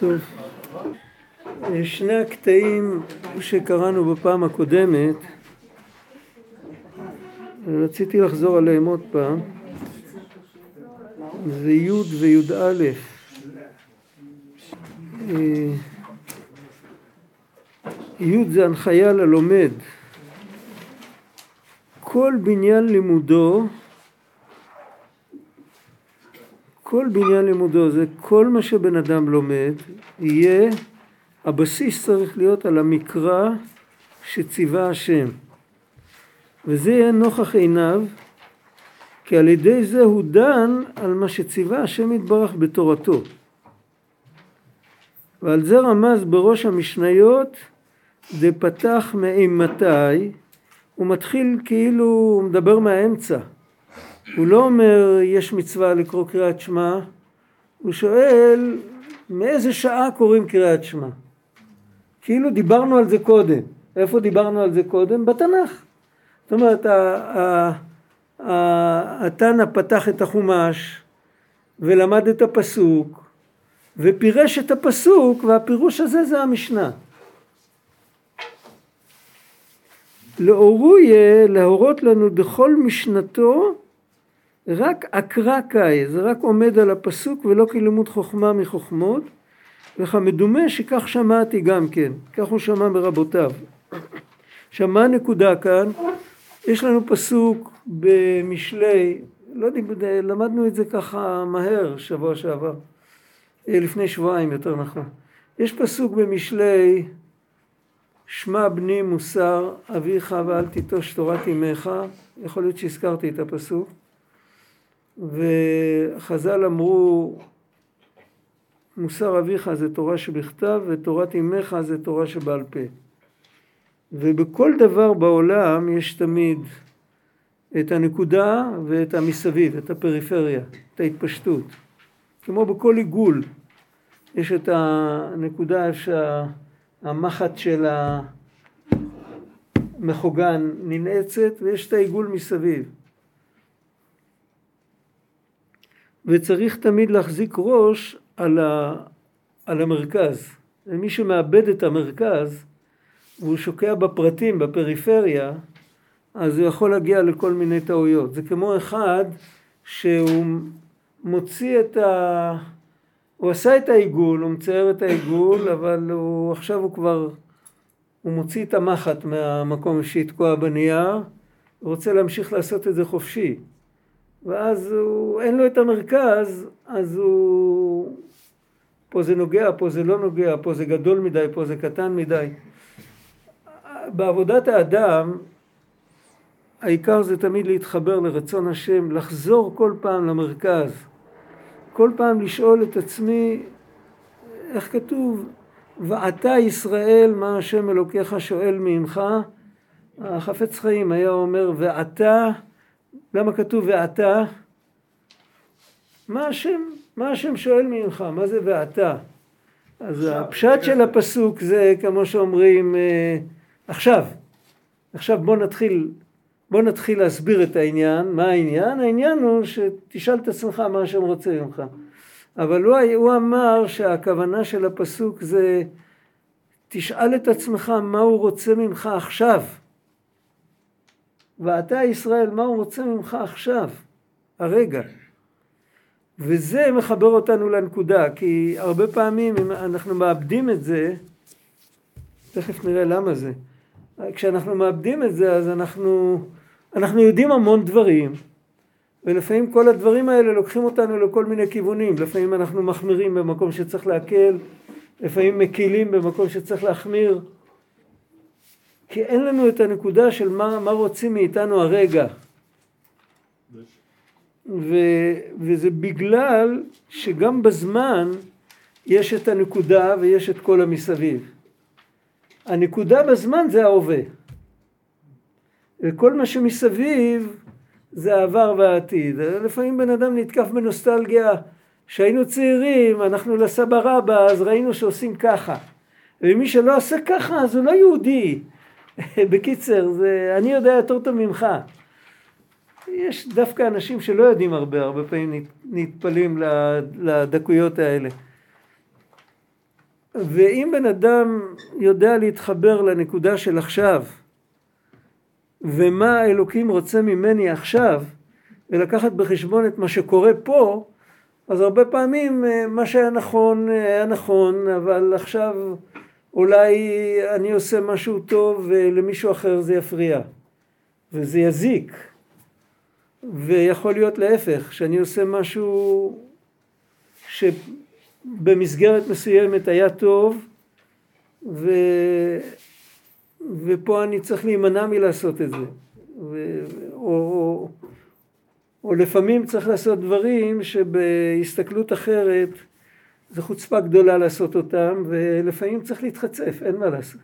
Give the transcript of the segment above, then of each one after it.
טוב, שני הקטעים שקראנו בפעם הקודמת, רציתי לחזור עליהם עוד פעם, זה י' וי"א. אה, י' זה הנחיה ללומד. כל בניין לימודו כל בניין לימודו זה כל מה שבן אדם לומד יהיה הבסיס צריך להיות על המקרא שציווה השם. וזה יהיה נוכח עיניו כי על ידי זה הוא דן על מה שציווה השם יתברך בתורתו. ועל זה רמז בראש המשניות דפתח מאימתי הוא מתחיל כאילו הוא מדבר מהאמצע הוא לא אומר יש מצווה לקרוא קריאת שמע, הוא שואל מאיזה שעה קוראים קריאת שמע. כאילו דיברנו על זה קודם. איפה דיברנו על זה קודם? בתנ"ך. זאת אומרת, התנא פתח את החומש ולמד את הפסוק ופירש את הפסוק והפירוש הזה זה המשנה. לאורו יהיה להורות לנו בכל משנתו רק אקרא קאי, זה רק עומד על הפסוק ולא כלימוד חוכמה מחוכמות, וכמדומה שכך שמעתי גם כן, כך הוא שמע מרבותיו. עכשיו מה הנקודה כאן? יש לנו פסוק במשלי, לא יודע, למדנו את זה ככה מהר שבוע שעבר, אה, לפני שבועיים יותר נכון. יש פסוק במשלי, שמע בני מוסר אביך ואל תיטוש תורת אמך, יכול להיות שהזכרתי את הפסוק. וחז"ל אמרו מוסר אביך זה תורה שבכתב ותורת אמך זה תורה שבעל פה. ובכל דבר בעולם יש תמיד את הנקודה ואת המסביב, את הפריפריה, את ההתפשטות. כמו בכל עיגול יש את הנקודה שהמחט של המחוגן ננעצת ויש את העיגול מסביב. וצריך תמיד להחזיק ראש על, ה, על המרכז. ומי שמאבד את המרכז והוא שוקע בפרטים, בפריפריה, אז הוא יכול להגיע לכל מיני טעויות. זה כמו אחד שהוא מוציא את ה... הוא עשה את העיגול, הוא מצייר את העיגול, אבל הוא, עכשיו הוא כבר, הוא מוציא את המחט מהמקום שהתקוע בנייר, הוא רוצה להמשיך לעשות את זה חופשי. ואז הוא, אין לו את המרכז, אז הוא... פה זה נוגע, פה זה לא נוגע, פה זה גדול מדי, פה זה קטן מדי. בעבודת האדם, העיקר זה תמיד להתחבר לרצון השם, לחזור כל פעם למרכז. כל פעם לשאול את עצמי, איך כתוב, ועתה ישראל מה השם אלוקיך שואל מעמך? החפץ חיים היה אומר, ועתה למה כתוב ואתה? מה השם, מה השם שואל ממך? מה זה ואתה? אז הפשט של הפסוק זה כמו שאומרים אה, עכשיו, עכשיו בוא נתחיל, בוא נתחיל להסביר את העניין, מה העניין? העניין הוא שתשאל את עצמך מה השם רוצה ממך. אבל הוא, הוא אמר שהכוונה של הפסוק זה תשאל את עצמך מה הוא רוצה ממך עכשיו. ואתה ישראל, מה הוא רוצה ממך עכשיו, הרגע. וזה מחבר אותנו לנקודה, כי הרבה פעמים אם אנחנו מאבדים את זה, תכף נראה למה זה. כשאנחנו מאבדים את זה, אז אנחנו, אנחנו יודעים המון דברים, ולפעמים כל הדברים האלה לוקחים אותנו לכל מיני כיוונים. לפעמים אנחנו מחמירים במקום שצריך להקל, לפעמים מקילים במקום שצריך להחמיר. כי אין לנו את הנקודה של מה, מה רוצים מאיתנו הרגע. ו, וזה בגלל שגם בזמן יש את הנקודה ויש את כל המסביב. הנקודה בזמן זה ההווה. וכל מה שמסביב זה העבר והעתיד. לפעמים בן אדם נתקף בנוסטלגיה, כשהיינו צעירים, אנחנו לסבא רבא, אז ראינו שעושים ככה. ומי שלא עושה ככה, אז הוא לא יהודי. בקיצר, זה, אני יודע יותר טוב ממך. יש דווקא אנשים שלא יודעים הרבה, הרבה פעמים נטפלים לדקויות האלה. ואם בן אדם יודע להתחבר לנקודה של עכשיו, ומה האלוקים רוצה ממני עכשיו, ולקחת בחשבון את מה שקורה פה, אז הרבה פעמים אה, מה שהיה נכון היה נכון, אבל עכשיו אולי אני עושה משהו טוב ולמישהו אחר זה יפריע, וזה יזיק. ויכול להיות להפך, שאני עושה משהו שבמסגרת מסוימת היה טוב, ו... ופה אני צריך להימנע מלעשות את זה. ו... או, או, לפעמים צריך לעשות דברים שבהסתכלות אחרת זו חוצפה גדולה לעשות אותם, ולפעמים צריך להתחצף, אין מה לעשות.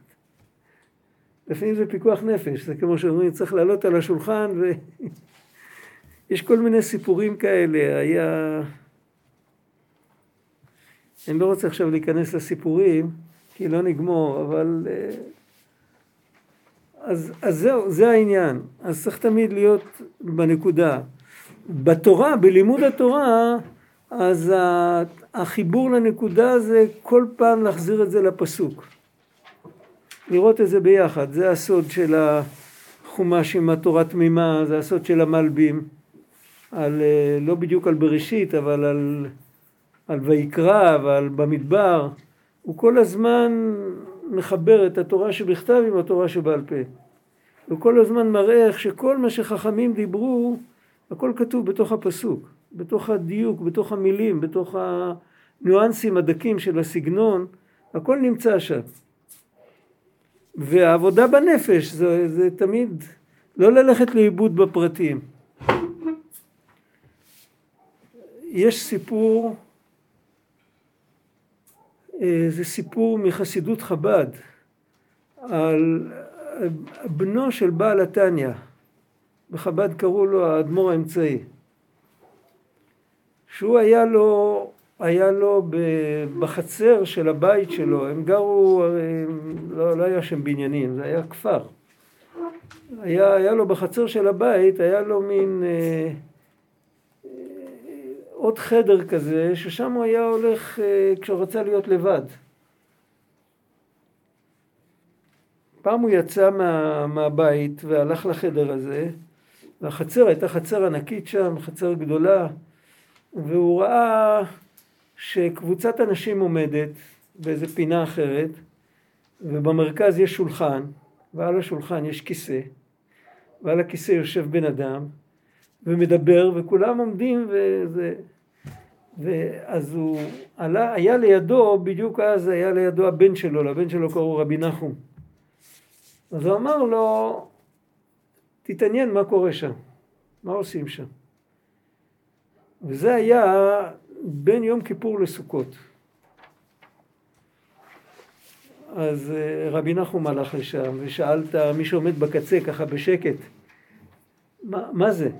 לפעמים זה פיקוח נפש, זה כמו שאומרים, צריך לעלות על השולחן ו... יש כל מיני סיפורים כאלה, היה... אני לא רוצה עכשיו להיכנס לסיפורים, כי לא נגמור, אבל... אה, אז, אז זהו, זה העניין. אז צריך תמיד להיות בנקודה. בתורה, בלימוד התורה, אז החיבור לנקודה זה כל פעם להחזיר את זה לפסוק. לראות את זה ביחד, זה הסוד של החומש עם התורה תמימה, זה הסוד של המלבים. על, אה, לא בדיוק על בראשית, אבל על, על ויקרא ועל במדבר, הוא כל הזמן מחבר את התורה שבכתב עם התורה שבעל פה. הוא כל הזמן מראה איך שכל מה שחכמים דיברו, הכל כתוב בתוך הפסוק, בתוך הדיוק, בתוך המילים, בתוך הניואנסים הדקים של הסגנון, הכל נמצא שם. והעבודה בנפש זה, זה תמיד לא ללכת לאיבוד בפרטים. יש סיפור, אה, זה סיפור מחסידות חב"ד, על בנו של בעל התניא, בחב"ד קראו לו האדמו"ר האמצעי, שהוא היה לו, היה לו בחצר של הבית שלו, הם גרו, לא, לא היה שם בניינים, זה היה כפר. היה, היה לו בחצר של הבית, היה לו מין אה, עוד חדר כזה, ששם הוא היה הולך אה, כשהוא רצה להיות לבד. פעם הוא יצא מה, מהבית והלך לחדר הזה, והחצר הייתה חצר ענקית שם, חצר גדולה, והוא ראה שקבוצת אנשים עומדת באיזה פינה אחרת, ובמרכז יש שולחן, ועל השולחן יש כיסא, ועל הכיסא יושב בן אדם, ומדבר, וכולם עומדים וזה... ואז הוא עלה, היה לידו, בדיוק אז היה לידו הבן שלו, לבן שלו קראו רבי נחום. אז הוא אמר לו, תתעניין מה קורה שם, מה עושים שם. וזה היה בין יום כיפור לסוכות. אז אה, רבי נחום הלך לשם ושאל את מי שעומד בקצה ככה בשקט, מה, מה זה?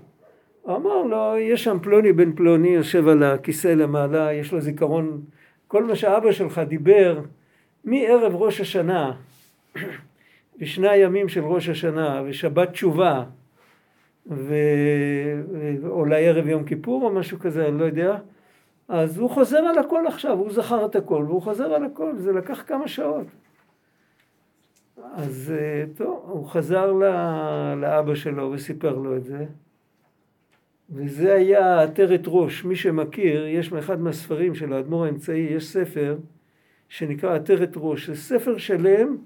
הוא אמר לו, יש שם פלוני בן פלוני יושב על הכיסא למעלה, יש לו זיכרון, כל מה שאבא שלך דיבר מערב ראש השנה ושני הימים של ראש השנה ושבת תשובה ואולי ערב יום כיפור או משהו כזה, אני לא יודע, אז הוא חוזר על הכל עכשיו, הוא זכר את הכל והוא חוזר על הכל, זה לקח כמה שעות. אז אה, טוב, הוא חזר לאבא שלו וסיפר לו את זה. וזה היה עטרת ראש. מי שמכיר, יש מאחד מהספרים של האדמו"ר האמצעי, יש ספר שנקרא עטרת ראש. זה ספר שלם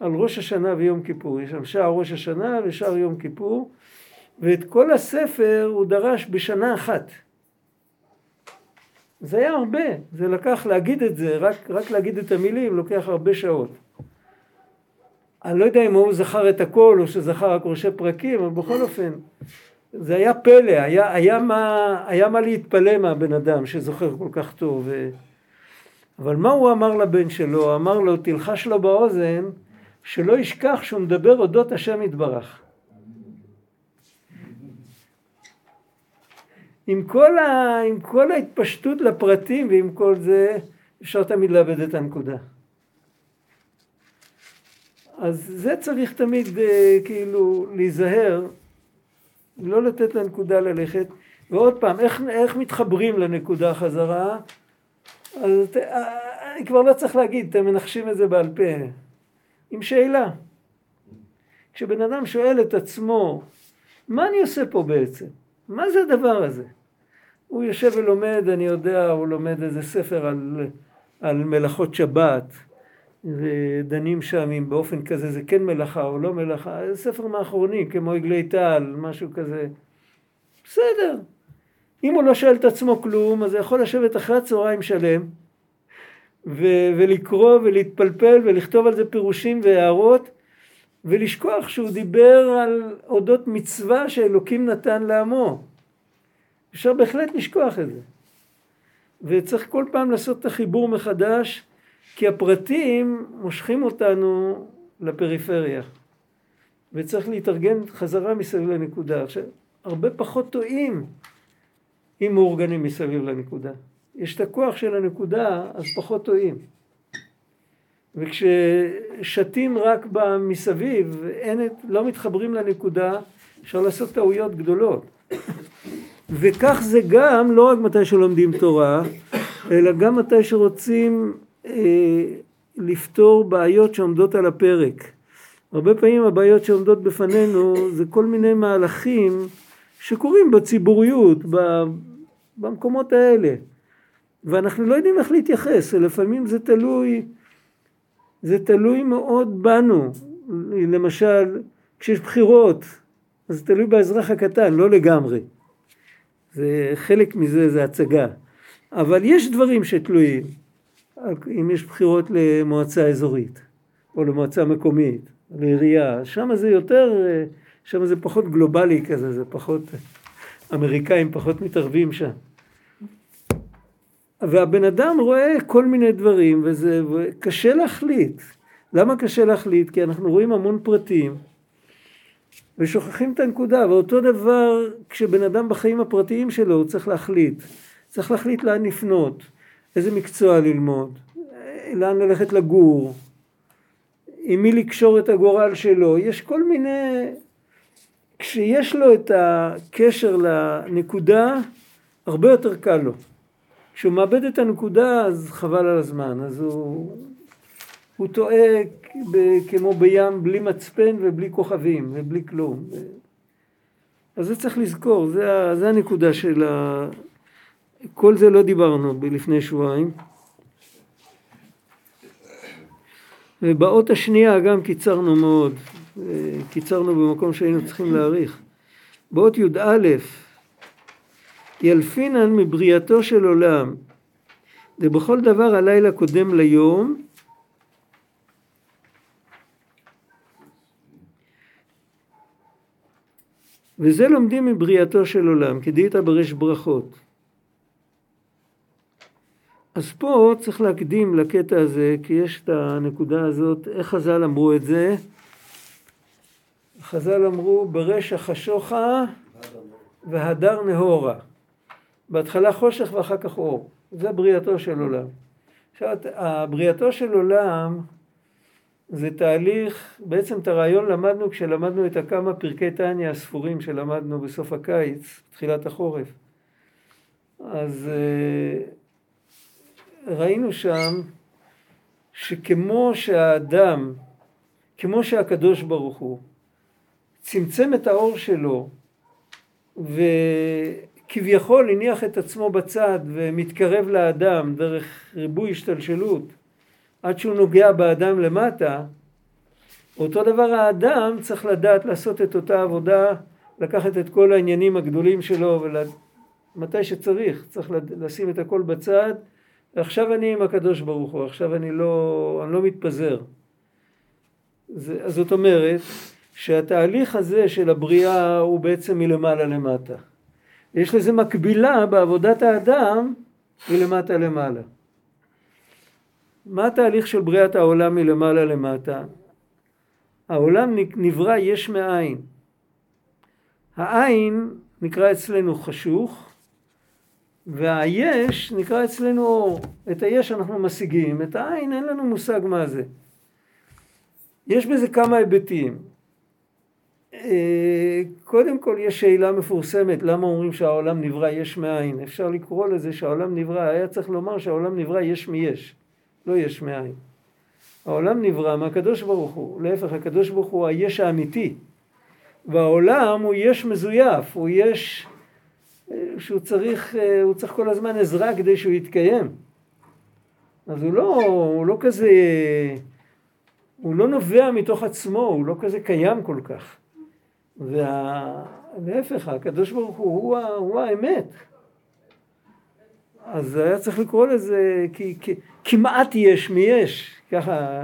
על ראש השנה ויום כיפור. יש שם שער ראש השנה ושער יום כיפור, ואת כל הספר הוא דרש בשנה אחת. זה היה הרבה, זה לקח להגיד את זה, רק, רק להגיד את המילים לוקח הרבה שעות. אני לא יודע אם הוא זכר את הכל או שזכר רק ראשי פרקים, אבל בכל אופן, זה היה פלא, היה, היה, מה, היה מה להתפלא מהבן אדם שזוכר כל כך טוב. ו... אבל מה הוא אמר לבן שלו? אמר לו, תלחש לו באוזן, שלא ישכח שהוא מדבר אודות השם יתברך. עם כל, ה, עם כל ההתפשטות לפרטים ועם כל זה, אפשר תמיד לאבד את הנקודה. אז זה צריך תמיד uh, כאילו להיזהר לא לתת לנקודה ללכת. ועוד פעם, איך, איך מתחברים לנקודה חזרה? אז אני כבר לא צריך להגיד, אתם מנחשים את זה בעל פה. עם שאלה. כשבן אדם שואל את עצמו, מה אני עושה פה בעצם? מה זה הדבר הזה? הוא יושב ולומד, אני יודע, הוא לומד איזה ספר על, על מלאכות שבת, ודנים שם אם באופן כזה זה כן מלאכה או לא מלאכה, זה ספר מהאחרונים, כמו עגלי טל, משהו כזה. בסדר. אם הוא לא שואל את עצמו כלום, אז הוא יכול לשבת אחרי הצהריים שלם, ו- ולקרוא ולהתפלפל ולכתוב על זה פירושים והערות, ולשכוח שהוא דיבר על אודות מצווה שאלוקים נתן לעמו. אפשר בהחלט לשכוח את זה. וצריך כל פעם לעשות את החיבור מחדש, כי הפרטים מושכים אותנו לפריפריה. וצריך להתארגן חזרה מסביב לנקודה. עכשיו, הרבה פחות טועים אם מאורגנים מסביב לנקודה. יש את הכוח של הנקודה, אז פחות טועים. וכששתים רק מסביב, אין, לא מתחברים לנקודה, אפשר לעשות טעויות גדולות. וכך זה גם, לא רק מתי שלומדים תורה, אלא גם מתי שרוצים אה, לפתור בעיות שעומדות על הפרק. הרבה פעמים הבעיות שעומדות בפנינו זה כל מיני מהלכים שקורים בציבוריות, במקומות האלה. ואנחנו לא יודעים איך להתייחס, לפעמים זה תלוי, זה תלוי מאוד בנו. למשל, כשיש בחירות, אז זה תלוי באזרח הקטן, לא לגמרי. זה חלק מזה זה הצגה. אבל יש דברים שתלויים. אם יש בחירות למועצה אזורית, או למועצה מקומית, לעירייה, שם זה יותר, שם זה פחות גלובלי כזה, זה פחות, אמריקאים פחות מתערבים שם. והבן אדם רואה כל מיני דברים, וזה קשה להחליט. למה קשה להחליט? כי אנחנו רואים המון פרטים, ושוכחים את הנקודה, ואותו דבר כשבן אדם בחיים הפרטיים שלו הוא צריך להחליט. צריך להחליט לאן לפנות, איזה מקצוע ללמוד, לאן ללכת לגור, עם מי לקשור את הגורל שלו, יש כל מיני... כשיש לו את הקשר לנקודה, הרבה יותר קל לו. כשהוא מאבד את הנקודה אז חבל על הזמן, אז הוא, הוא טועה כמו בים בלי מצפן ובלי כוכבים ובלי כלום. אז זה צריך לזכור, זה, זה הנקודה של ה... כל זה לא דיברנו לפני שבועיים. ובאות השנייה גם קיצרנו מאוד, קיצרנו במקום שהיינו צריכים להאריך. באות י"א ילפינן מבריאתו של עולם, ובכל דבר הלילה קודם ליום, וזה לומדים מבריאתו של עולם, כדאית בריש ברכות. אז פה צריך להקדים לקטע הזה, כי יש את הנקודה הזאת, איך חז"ל אמרו את זה? חז"ל אמרו ברשע חשוכה והדר נהורה. בהתחלה חושך ואחר כך אור. זה בריאתו של עולם. עכשיו, הבריאתו של עולם זה תהליך, בעצם את הרעיון למדנו כשלמדנו את הכמה פרקי טניה הספורים שלמדנו בסוף הקיץ, תחילת החורף. אז אה, ראינו שם שכמו שהאדם, כמו שהקדוש ברוך הוא צמצם את האור שלו ו... כביכול הניח את עצמו בצד ומתקרב לאדם דרך ריבוי השתלשלות עד שהוא נוגע באדם למטה, אותו דבר האדם צריך לדעת לעשות את אותה עבודה, לקחת את כל העניינים הגדולים שלו ומתי שצריך, צריך לשים את הכל בצד ועכשיו אני עם הקדוש ברוך הוא, עכשיו אני לא, אני לא מתפזר. זה, זאת אומרת שהתהליך הזה של הבריאה הוא בעצם מלמעלה למטה. יש לזה מקבילה בעבודת האדם מלמטה למעלה. מה התהליך של בריאת העולם מלמעלה למטה? העולם נברא יש מאין. העין נקרא אצלנו חשוך, והיש נקרא אצלנו אור. את היש אנחנו משיגים, את העין אין לנו מושג מה זה. יש בזה כמה היבטים. אה, קודם כל יש שאלה מפורסמת, למה אומרים שהעולם נברא יש מאין? אפשר לקרוא לזה שהעולם נברא, היה צריך לומר שהעולם נברא יש מיש, לא יש מאין. העולם נברא מהקדוש ברוך הוא, להפך הקדוש ברוך הוא היש האמיתי, והעולם הוא יש מזויף, הוא יש אה, שהוא צריך, אה, הוא צריך כל הזמן עזרה כדי שהוא יתקיים. אז הוא לא, הוא לא כזה, הוא לא נובע מתוך עצמו, הוא לא כזה קיים כל כך. ולהפך, הקדוש ברוך הוא הוא, הוא האמת. אז היה צריך לקרוא לזה כי, כי, כמעט יש מי יש, ככה.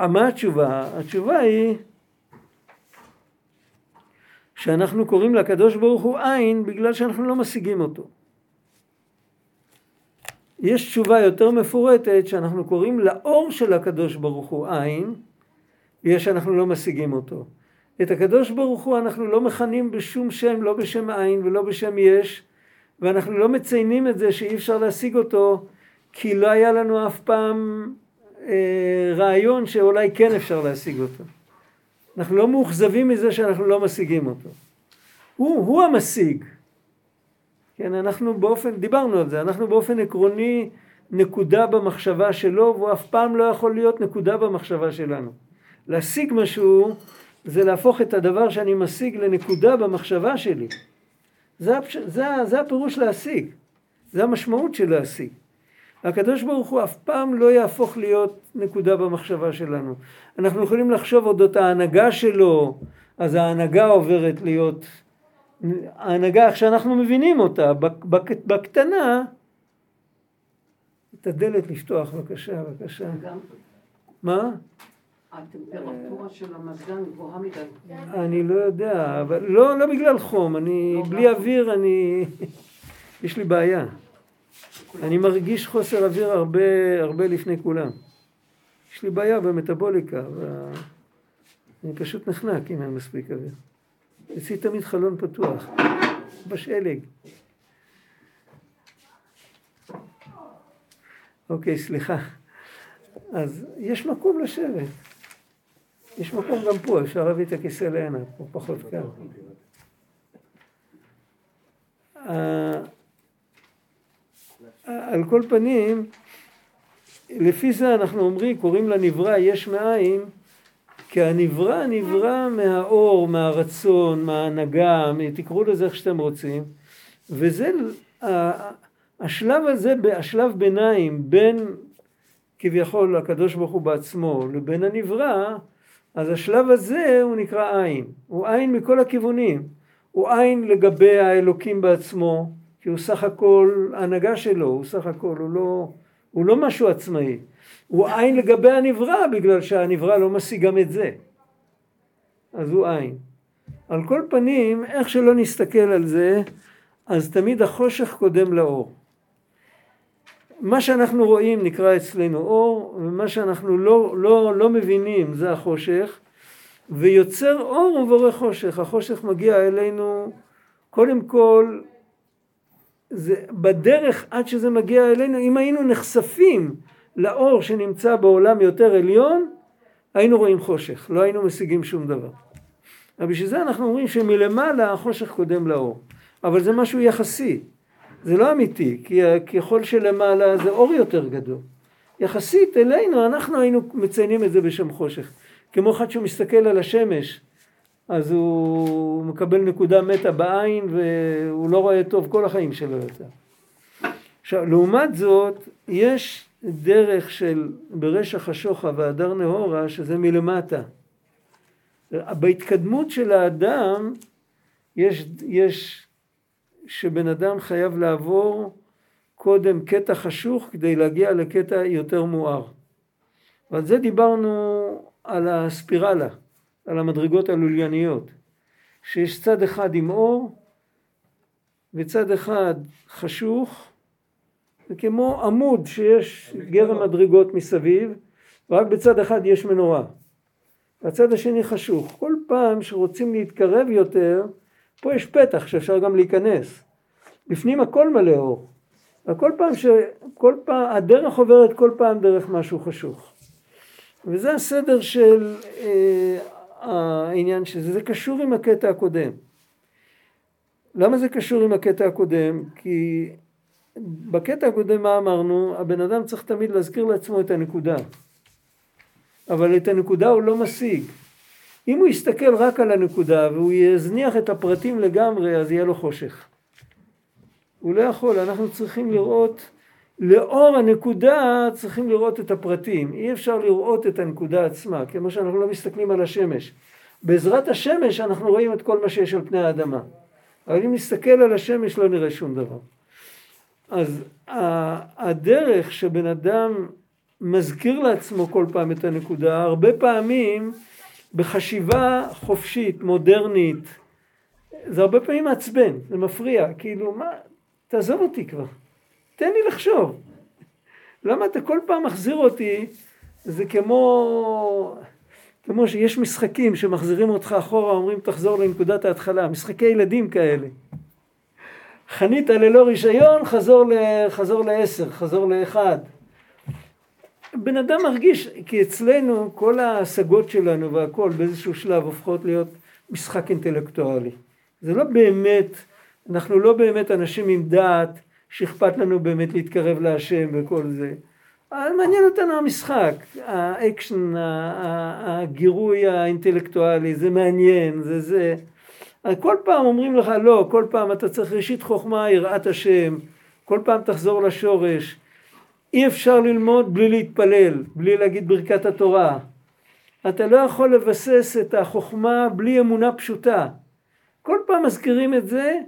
מה התשובה? התשובה היא שאנחנו קוראים לקדוש ברוך הוא עין בגלל שאנחנו לא משיגים אותו. יש תשובה יותר מפורטת שאנחנו קוראים לאור של הקדוש ברוך הוא עין בגלל שאנחנו לא משיגים אותו. את הקדוש ברוך הוא אנחנו לא מכנים בשום שם, לא בשם עין ולא בשם יש, ואנחנו לא מציינים את זה שאי אפשר להשיג אותו, כי לא היה לנו אף פעם אה, רעיון שאולי כן אפשר להשיג אותו. אנחנו לא מאוכזבים מזה שאנחנו לא משיגים אותו. הוא, הוא המשיג. כן, אנחנו באופן, דיברנו על זה, אנחנו באופן עקרוני נקודה במחשבה שלו, והוא אף פעם לא יכול להיות נקודה במחשבה שלנו. להשיג משהו זה להפוך את הדבר שאני משיג לנקודה במחשבה שלי. זה. זה, זה הפירוש להשיג, זה המשמעות של להשיג. הקדוש ברוך הוא אף פעם לא יהפוך להיות נקודה במחשבה שלנו. אנחנו יכולים לחשוב אודות ההנהגה שלו, אז ההנהגה עוברת להיות, ההנהגה איך שאנחנו מבינים אותה, בקטנה, את הדלת לפתוח בבקשה, בבקשה. מה? הטמפרטורה של המזגן גבוהה מדי. אני לא יודע, אבל לא, לא בגלל חום, אני, לא בלי אוויר אני, יש לי בעיה. אני מרגיש חוסר אוויר הרבה, הרבה לפני כולם. יש לי בעיה במטאבוליקה, ואני פשוט נחנק אם אין מספיק אוויר. אצלי תמיד חלון פתוח, בשלג. אוקיי, סליחה. אז יש מקום לשבת. יש מקום גם פה, אפשר להביא את הכיסא להנה, פה פחות קל. על כל פנים, לפי זה אנחנו אומרים, קוראים לנברא יש מאין, כי הנברא נברא מהאור, מהרצון, מההנהגה, תקראו לזה איך שאתם רוצים, וזה, השלב הזה, השלב ביניים בין כביכול הקדוש ברוך הוא בעצמו לבין הנברא, אז השלב הזה הוא נקרא עין, הוא עין מכל הכיוונים, הוא עין לגבי האלוקים בעצמו, כי הוא סך הכל הנהגה שלו, הוא סך הכל, הוא לא, הוא לא משהו עצמאי, הוא עין לגבי הנברא בגלל שהנברא לא משיג גם את זה, אז הוא עין. על כל פנים, איך שלא נסתכל על זה, אז תמיד החושך קודם לאור. מה שאנחנו רואים נקרא אצלנו אור, ומה שאנחנו לא, לא, לא מבינים זה החושך, ויוצר אור ובורא חושך. החושך מגיע אלינו קודם כל, זה בדרך עד שזה מגיע אלינו, אם היינו נחשפים לאור שנמצא בעולם יותר עליון, היינו רואים חושך, לא היינו משיגים שום דבר. אבל בשביל זה אנחנו אומרים שמלמעלה החושך קודם לאור. אבל זה משהו יחסי. זה לא אמיתי, כי ככל שלמעלה זה אור יותר גדול. יחסית אלינו, אנחנו היינו מציינים את זה בשם חושך. כמו אחד שמסתכל על השמש, אז הוא מקבל נקודה מתה בעין והוא לא רואה טוב כל החיים שלו יותר. עכשיו, לעומת זאת, יש דרך של ברשע חשוכה והדר נהורה, שזה מלמטה. בהתקדמות של האדם יש, יש שבן אדם חייב לעבור קודם קטע חשוך כדי להגיע לקטע יותר מואר. ועל זה דיברנו על הספירלה, על המדרגות הלולייניות, שיש צד אחד עם אור וצד אחד חשוך, זה כמו עמוד שיש גרם מדרגות מסביב, ורק בצד אחד יש מנורה. והצד השני חשוך. כל פעם שרוצים להתקרב יותר, פה יש פתח שאפשר גם להיכנס. בפנים הכל מלא אור. וכל פעם ש... כל פעם, הדרך עוברת כל פעם דרך משהו חשוך. וזה הסדר של אה, העניין שזה, זה קשור עם הקטע הקודם. למה זה קשור עם הקטע הקודם? כי בקטע הקודם מה אמרנו? הבן אדם צריך תמיד להזכיר לעצמו את הנקודה. אבל את הנקודה הוא לא משיג. אם הוא יסתכל רק על הנקודה והוא יזניח את הפרטים לגמרי, אז יהיה לו חושך. הוא לא יכול, אנחנו צריכים לראות, לאור הנקודה צריכים לראות את הפרטים. אי אפשר לראות את הנקודה עצמה, כמו שאנחנו לא מסתכלים על השמש. בעזרת השמש אנחנו רואים את כל מה שיש על פני האדמה. אבל אם נסתכל על השמש לא נראה שום דבר. אז הדרך שבן אדם מזכיר לעצמו כל פעם את הנקודה, הרבה פעמים בחשיבה חופשית, מודרנית, זה הרבה פעמים מעצבן, זה מפריע, כאילו מה, תעזוב אותי כבר, תן לי לחשוב. למה אתה כל פעם מחזיר אותי, זה כמו, כמו שיש משחקים שמחזירים אותך אחורה, אומרים תחזור לנקודת ההתחלה, משחקי ילדים כאלה. חנית ללא רישיון, חזור, ל, חזור לעשר, חזור לאחד. בן אדם מרגיש, כי אצלנו כל ההשגות שלנו והכל באיזשהו שלב הופכות להיות משחק אינטלקטואלי. זה לא באמת, אנחנו לא באמת אנשים עם דעת שאכפת לנו באמת להתקרב להשם וכל זה. מעניין אותנו המשחק, האקשן, הגירוי האינטלקטואלי, זה מעניין, זה זה. כל פעם אומרים לך לא, כל פעם אתה צריך ראשית חוכמה, יראת השם, כל פעם תחזור לשורש. אי אפשר ללמוד בלי להתפלל, בלי להגיד ברכת התורה. אתה לא יכול לבסס את החוכמה בלי אמונה פשוטה. כל פעם מזכירים את זה,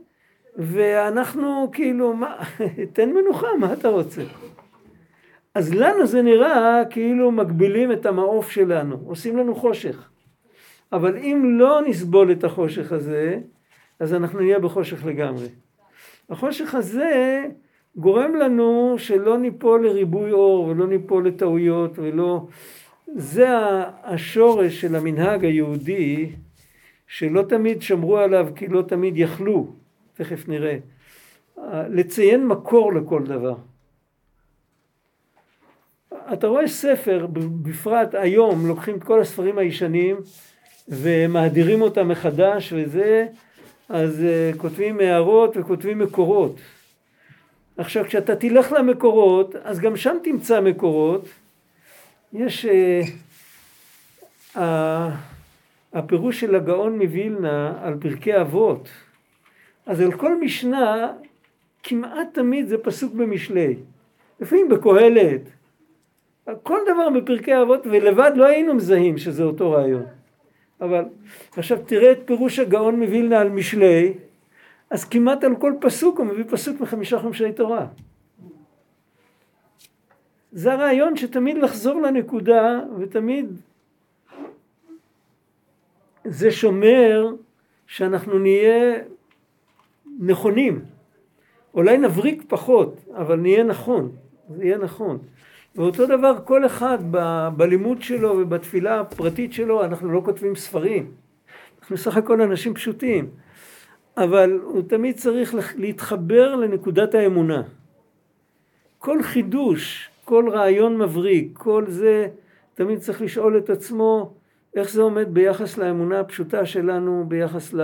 ואנחנו כאילו, מה, תן מנוחה, מה אתה רוצה? אז לנו זה נראה כאילו מגבילים את המעוף שלנו, עושים לנו חושך. אבל אם לא נסבול את החושך הזה, אז אנחנו נהיה בחושך לגמרי. החושך הזה גורם לנו שלא ניפול לריבוי אור ולא ניפול לטעויות ולא... זה השורש של המנהג היהודי שלא תמיד שמרו עליו כי לא תמיד יכלו, תכף נראה. לציין מקור לכל דבר. אתה רואה ספר, בפרט היום לוקחים את כל הספרים הישנים ומאדירים אותם מחדש וזה, אז uh, כותבים הערות וכותבים מקורות. עכשיו כשאתה תלך למקורות, אז גם שם תמצא מקורות. יש uh, הפירוש של הגאון מווילנה על פרקי אבות. אז על כל משנה כמעט תמיד זה פסוק במשלי. לפעמים בקהלת. כל דבר בפרקי אבות ולבד לא היינו מזהים שזה אותו רעיון. אבל עכשיו תראה את פירוש הגאון מווילנה על משלי, אז כמעט על כל פסוק הוא מביא פסוק מחמישה חומשי תורה. זה הרעיון שתמיד לחזור לנקודה ותמיד זה שומר שאנחנו נהיה נכונים. אולי נבריק פחות, אבל נהיה נכון, זה יהיה נכון. ואותו דבר כל אחד ב, בלימוד שלו ובתפילה הפרטית שלו, אנחנו לא כותבים ספרים. אנחנו סך הכל אנשים פשוטים. אבל הוא תמיד צריך להתחבר לנקודת האמונה. כל חידוש, כל רעיון מבריק, כל זה, תמיד צריך לשאול את עצמו איך זה עומד ביחס לאמונה הפשוטה שלנו, ביחס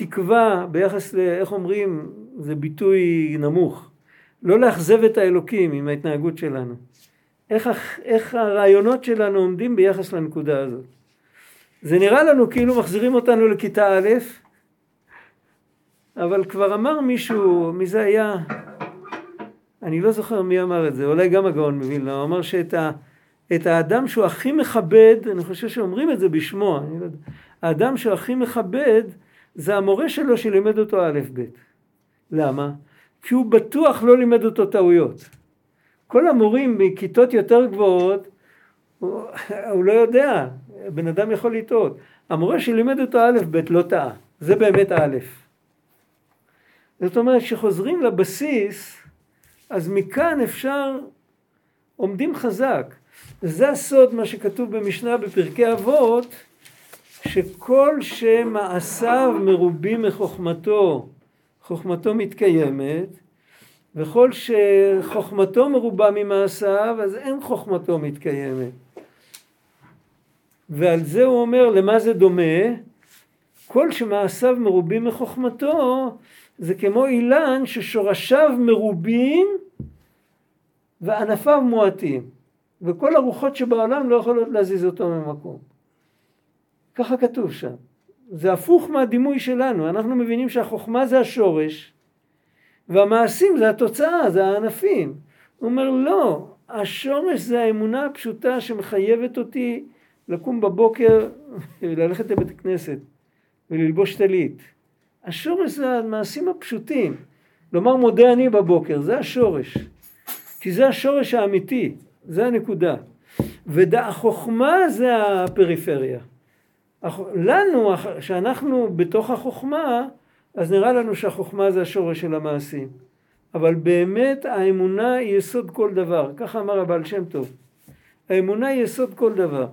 לתקווה, ביחס ל... איך אומרים, זה ביטוי נמוך. לא לאכזב את האלוקים עם ההתנהגות שלנו. איך, איך הרעיונות שלנו עומדים ביחס לנקודה הזאת. זה נראה לנו כאילו מחזירים אותנו לכיתה א', אבל כבר אמר מישהו, מי זה היה? אני לא זוכר מי אמר את זה, אולי גם הגאון מווילנה, הוא אמר שאת ה, האדם שהוא הכי מכבד, אני חושב שאומרים את זה בשמו, אני לא יודע, האדם שהוא הכי מכבד זה המורה שלו שלימד אותו א' ב'. למה? כי הוא בטוח לא לימד אותו טעויות. כל המורים מכיתות יותר גבוהות, הוא, הוא לא יודע, בן אדם יכול לטעות. המורה שלימד אותו א' ב' לא טעה, זה באמת א'. זאת אומרת, כשחוזרים לבסיס, אז מכאן אפשר, עומדים חזק. וזה הסוד מה שכתוב במשנה בפרקי אבות, שכל שמעשיו מרובים מחוכמתו, חוכמתו מתקיימת, וכל שחוכמתו מרובה ממעשיו, אז אין חוכמתו מתקיימת. ועל זה הוא אומר למה זה דומה? כל שמעשיו מרובים מחוכמתו זה כמו אילן ששורשיו מרובים וענפיו מועטים וכל הרוחות שבעולם לא יכולות להזיז אותו ממקום. ככה כתוב שם. זה הפוך מהדימוי שלנו, אנחנו מבינים שהחוכמה זה השורש והמעשים זה התוצאה, זה הענפים. הוא אומר לא, השורש זה האמונה הפשוטה שמחייבת אותי לקום בבוקר וללכת לבית הכנסת וללבוש טלית. השורש זה המעשים הפשוטים. לומר מודה אני בבוקר, זה השורש. כי זה השורש האמיתי, זה הנקודה. והחוכמה זה הפריפריה. לנו, שאנחנו בתוך החוכמה, אז נראה לנו שהחוכמה זה השורש של המעשים. אבל באמת האמונה היא יסוד כל דבר, ככה אמר הבעל שם טוב. האמונה היא יסוד כל דבר.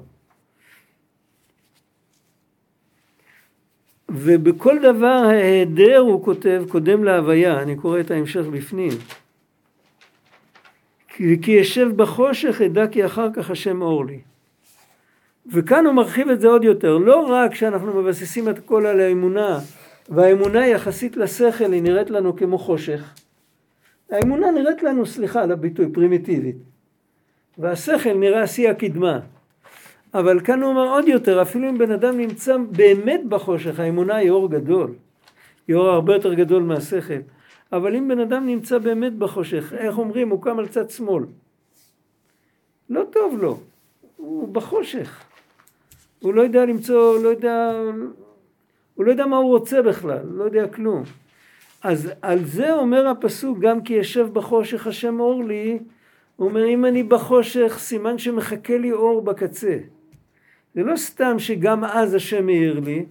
ובכל דבר ההיעדר הוא כותב קודם להוויה, אני קורא את ההמשך בפנים. כי ישב בחושך אדע כי אחר כך השם אור לי. וכאן הוא מרחיב את זה עוד יותר, לא רק שאנחנו מבססים את הכל על האמונה, והאמונה יחסית לשכל היא נראית לנו כמו חושך, האמונה נראית לנו, סליחה על הביטוי, פרימיטיבית, והשכל נראה שיא הקדמה. אבל כאן הוא אומר עוד יותר, אפילו אם בן אדם נמצא באמת בחושך, האמונה היא אור גדול. היא אור הרבה יותר גדול מהשכל. אבל אם בן אדם נמצא באמת בחושך, איך אומרים, הוא קם על צד שמאל. לא טוב לו, הוא בחושך. הוא לא יודע למצוא, לא יודע, הוא לא יודע מה הוא רוצה בכלל, לא יודע כלום. אז על זה אומר הפסוק, גם כי ישב בחושך השם אור לי, הוא אומר, אם אני בחושך, סימן שמחכה לי אור בקצה. זה לא סתם שגם אז השם מאיר לי,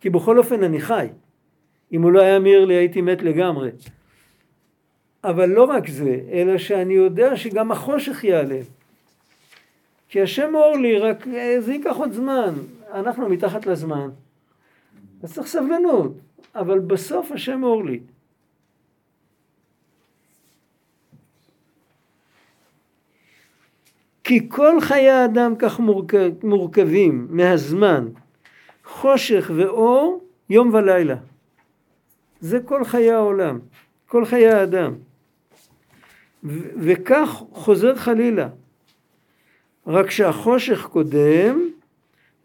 כי בכל אופן אני חי. אם הוא לא היה מאיר לי הייתי מת לגמרי. אבל לא רק זה, אלא שאני יודע שגם החושך ייעלם. כי השם אור לי, רק אה, זה ייקח עוד זמן. אנחנו מתחת לזמן. אז צריך סבלנות. אבל בסוף השם אור לי. כי כל חיי האדם כך מורכב, מורכבים מהזמן, חושך ואור, יום ולילה. זה כל חיי העולם, כל חיי האדם. ו- וכך חוזר חלילה. רק שהחושך קודם,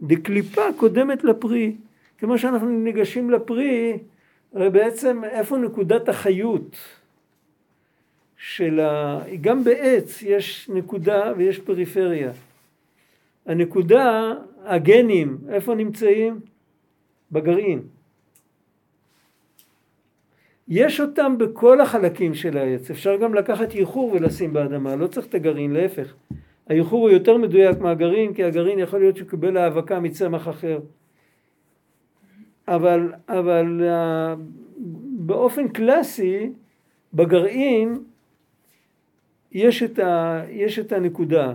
דקליפה קודמת לפרי. כמו שאנחנו ניגשים לפרי, הרי בעצם איפה נקודת החיות של ה... גם בעץ יש נקודה ויש פריפריה. הנקודה, הגנים, איפה נמצאים? בגרעין. יש אותם בכל החלקים של העץ, אפשר גם לקחת ייחור ולשים באדמה, לא צריך את הגרעין, להפך. הייחור הוא יותר מדויק מהגרעין, כי הגרעין יכול להיות שהוא קיבל האבקה מצמח אחר. אבל, אבל uh, באופן קלאסי, בגרעין יש את, ה, יש את הנקודה.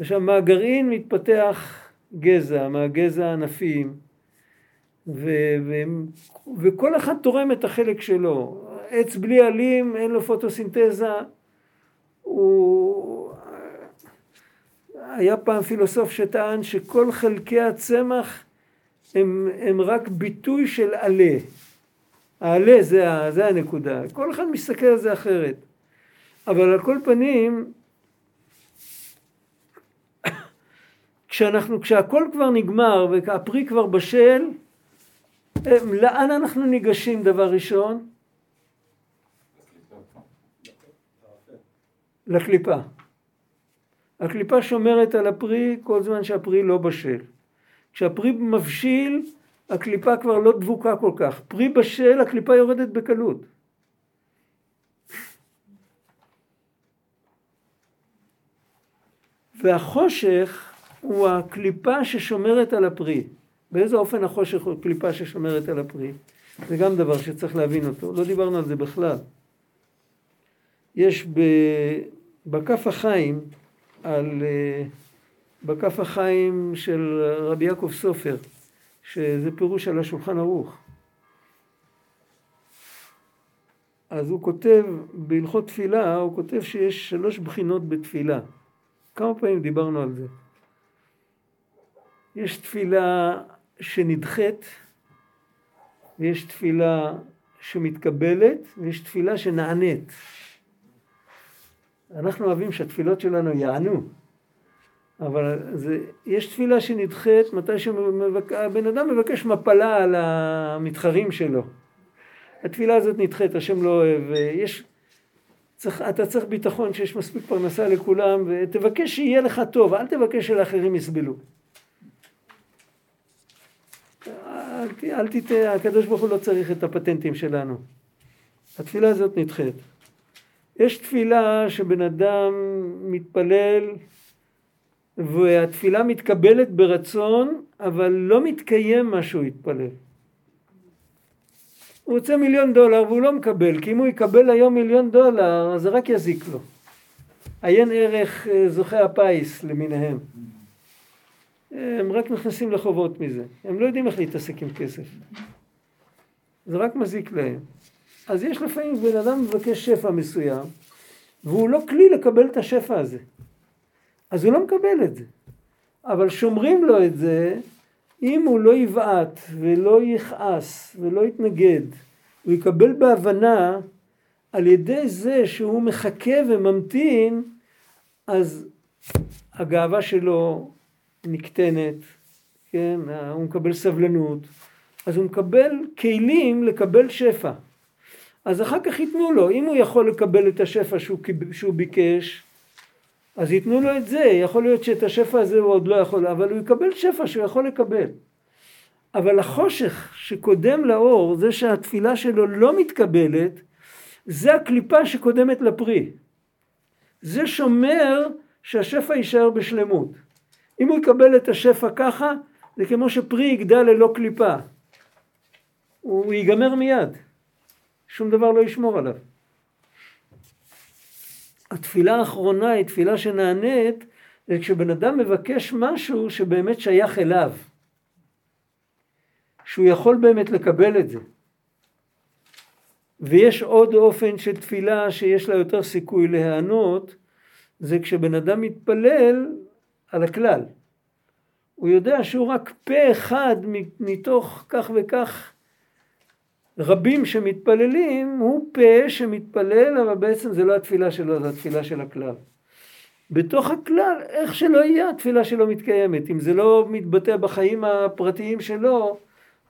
עכשיו, מהגרעין מתפתח גזע, מהגזע ענפים, ו, ו, וכל אחד תורם את החלק שלו. עץ בלי עלים, אין לו פוטוסינתזה, הוא... היה פעם פילוסוף שטען שכל חלקי הצמח הם, הם רק ביטוי של עלה. העלה זה, זה הנקודה. כל אחד מסתכל על זה אחרת. אבל על כל פנים, כשאנחנו, כשהכל כבר נגמר והפרי כבר בשל, לאן אנחנו ניגשים דבר ראשון? לקליפה. הקליפה שומרת על הפרי כל זמן שהפרי לא בשל. כשהפרי מבשיל, הקליפה כבר לא דבוקה כל כך. פרי בשל, הקליפה יורדת בקלות. והחושך הוא הקליפה ששומרת על הפרי. באיזה אופן החושך הוא קליפה ששומרת על הפרי? זה גם דבר שצריך להבין אותו. לא דיברנו על זה בכלל. יש בכף החיים על... אה, בכף החיים של רבי יעקב סופר, שזה פירוש על השולחן ערוך. אז הוא כותב, בהלכות תפילה, הוא כותב שיש שלוש בחינות בתפילה. כמה פעמים דיברנו על זה. יש תפילה שנדחית, ויש תפילה שמתקבלת, ויש תפילה שנענית. אנחנו אוהבים שהתפילות שלנו יענו, אבל זה, יש תפילה שנדחית מתי שהבן אדם מבקש מפלה על המתחרים שלו. התפילה הזאת נדחית, השם לא אוהב, יש, צריך, אתה צריך ביטחון שיש מספיק פרנסה לכולם, ותבקש שיהיה לך טוב, אל תבקש שלאחרים יסבלו. אל, אל תטעה, הקדוש ברוך הוא לא צריך את הפטנטים שלנו. התפילה הזאת נדחית. יש תפילה שבן אדם מתפלל והתפילה מתקבלת ברצון, אבל לא מתקיים מה שהוא התפלל. הוא רוצה מיליון דולר והוא לא מקבל, כי אם הוא יקבל היום מיליון דולר, אז זה רק יזיק לו. עיין ערך אה, זוכי הפיס למיניהם. הם רק נכנסים לחובות מזה. הם לא יודעים איך להתעסק עם כסף. זה רק מזיק להם. אז יש לפעמים בן אדם מבקש שפע מסוים, והוא לא כלי לקבל את השפע הזה. אז הוא לא מקבל את זה. אבל שומרים לו את זה, אם הוא לא יבעט ולא יכעס ולא יתנגד, הוא יקבל בהבנה על ידי זה שהוא מחכה וממתין, אז הגאווה שלו נקטנת, כן, הוא מקבל סבלנות, אז הוא מקבל כלים לקבל שפע. אז אחר כך ייתנו לו, אם הוא יכול לקבל את השפע שהוא, שהוא ביקש, אז ייתנו לו את זה, יכול להיות שאת השפע הזה הוא עוד לא יכול, אבל הוא יקבל שפע שהוא יכול לקבל. אבל החושך שקודם לאור, זה שהתפילה שלו לא מתקבלת, זה הקליפה שקודמת לפרי. זה שומר שהשפע יישאר בשלמות. אם הוא יקבל את השפע ככה, זה כמו שפרי יגדל ללא קליפה. הוא ייגמר מיד. שום דבר לא ישמור עליו. התפילה האחרונה היא תפילה שנענית, זה כשבן אדם מבקש משהו שבאמת שייך אליו. שהוא יכול באמת לקבל את זה. ויש עוד אופן של תפילה שיש לה יותר סיכוי להיענות, זה כשבן אדם מתפלל על הכלל. הוא יודע שהוא רק פה אחד מתוך כך וכך רבים שמתפללים, הוא פה שמתפלל, אבל בעצם זה לא התפילה שלו, זה התפילה של הכלל. בתוך הכלל, איך שלא יהיה, התפילה שלו מתקיימת. אם זה לא מתבטא בחיים הפרטיים שלו,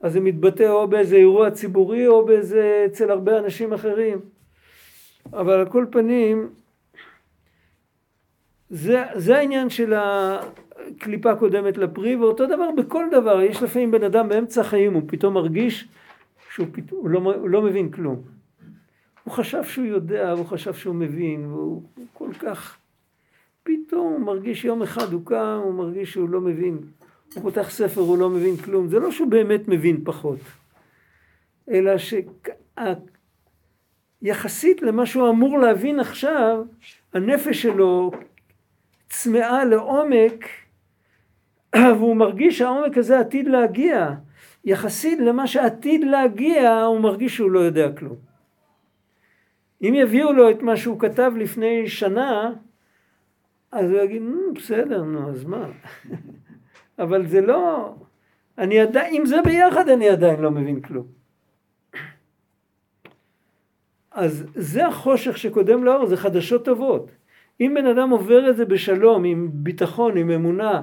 אז זה מתבטא או באיזה אירוע ציבורי או באיזה, אצל הרבה אנשים אחרים. אבל על כל פנים, זה, זה העניין של הקליפה קודמת לפרי, ואותו דבר בכל דבר, יש לפעמים בן אדם באמצע החיים, הוא פתאום מרגיש שהוא פת... הוא לא, הוא לא מבין כלום. הוא חשב שהוא יודע, הוא חשב שהוא מבין, והוא כל כך... פתאום הוא מרגיש יום אחד הוא קם, הוא מרגיש שהוא לא מבין. הוא פותח ספר, הוא לא מבין כלום. זה לא שהוא באמת מבין פחות, אלא שיחסית למה שהוא אמור להבין עכשיו, הנפש שלו צמאה לעומק, והוא מרגיש שהעומק הזה עתיד להגיע. יחסית למה שעתיד להגיע, הוא מרגיש שהוא לא יודע כלום. אם יביאו לו את מה שהוא כתב לפני שנה, אז הוא יגיד, בסדר, נו, אז מה? אבל זה לא... אני עדיין, עם זה ביחד אני עדיין לא מבין כלום. אז זה החושך שקודם לאור, זה חדשות טובות. אם בן אדם עובר את זה בשלום, עם ביטחון, עם אמונה,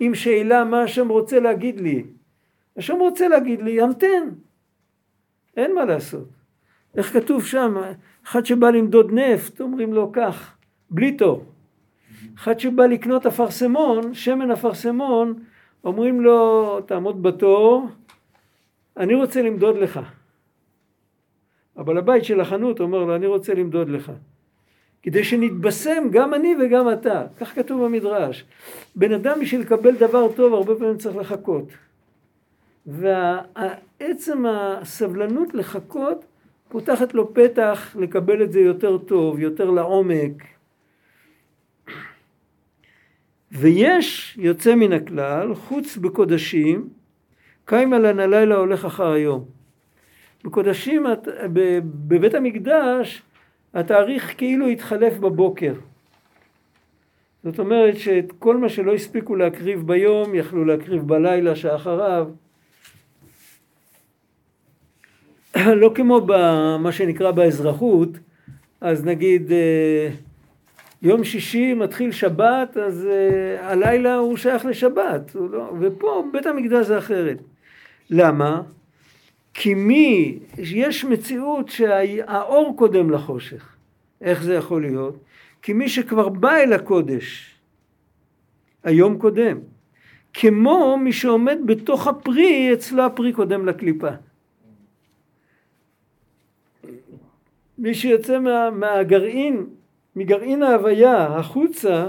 עם שאלה מה השם רוצה להגיד לי, השם רוצה להגיד לי, המתן. אין מה לעשות. איך כתוב שם, אחד שבא למדוד נפט, אומרים לו כך, בלי תור. אחד שבא לקנות אפרסמון, שמן אפרסמון, אומרים לו, תעמוד בתור, אני רוצה למדוד לך. אבל הבית של החנות אומר לו, אני רוצה למדוד לך. כדי שנתבשם גם אני וגם אתה. כך כתוב במדרש. בן אדם בשביל לקבל דבר טוב הרבה פעמים צריך לחכות. ועצם הסבלנות לחכות פותחת לו פתח לקבל את זה יותר טוב, יותר לעומק. ויש יוצא מן הכלל, חוץ בקודשים, קיימה לן הלילה הולך אחר היום. בקודשים, בבית המקדש, התאריך כאילו התחלף בבוקר. זאת אומרת שאת כל מה שלא הספיקו להקריב ביום, יכלו להקריב בלילה שאחריו. לא כמו במה שנקרא באזרחות, אז נגיד אה, יום שישי מתחיל שבת, אז uh, הלילה הוא שייך לשבת, לא, ופה בית המקדש זה אחרת. למה? כי מי, יש מציאות שהאור קודם לחושך. איך זה יכול להיות? כי מי שכבר בא אל הקודש, היום קודם. כמו מי שעומד בתוך הפרי, אצלו הפרי קודם לקליפה. מי שיוצא מה, מהגרעין מגרעין ההוויה החוצה,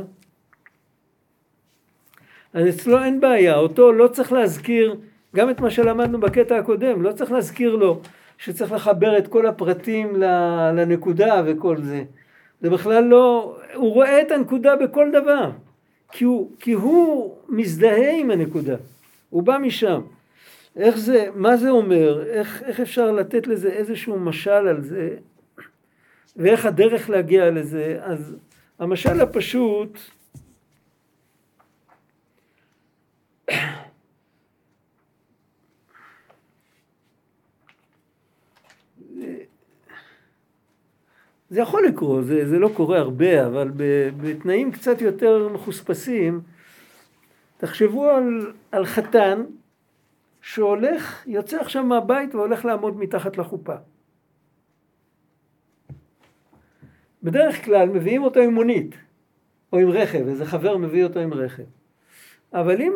אז אצלו אין בעיה, אותו לא צריך להזכיר, גם את מה שלמדנו בקטע הקודם, לא צריך להזכיר לו שצריך לחבר את כל הפרטים לנקודה וכל זה. זה בכלל לא, הוא רואה את הנקודה בכל דבר, כי הוא, כי הוא מזדהה עם הנקודה, הוא בא משם. איך זה, מה זה אומר, איך, איך אפשר לתת לזה איזשהו משל על זה, ואיך הדרך להגיע לזה, אז המשל הפשוט זה יכול לקרות, זה, זה לא קורה הרבה, אבל בתנאים קצת יותר מחוספסים, תחשבו על, על חתן שהולך, יוצא עכשיו מהבית והולך לעמוד מתחת לחופה. בדרך כלל מביאים אותו עם מונית, או עם רכב, איזה חבר מביא אותו עם רכב. אבל אם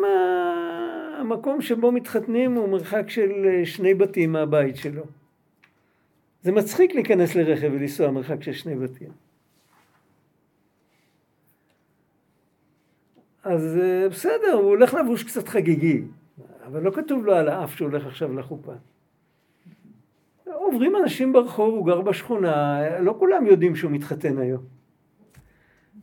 המקום שבו מתחתנים הוא מרחק של שני בתים מהבית שלו, זה מצחיק להיכנס לרכב ולנסוע מרחק של שני בתים. אז אה, בסדר, הוא הולך לבוש קצת חגיגי, אבל לא כתוב לו על האף שהוא הולך עכשיו לחופה. עוברים אנשים ברחוב, הוא גר בשכונה, לא כולם יודעים שהוא מתחתן היום.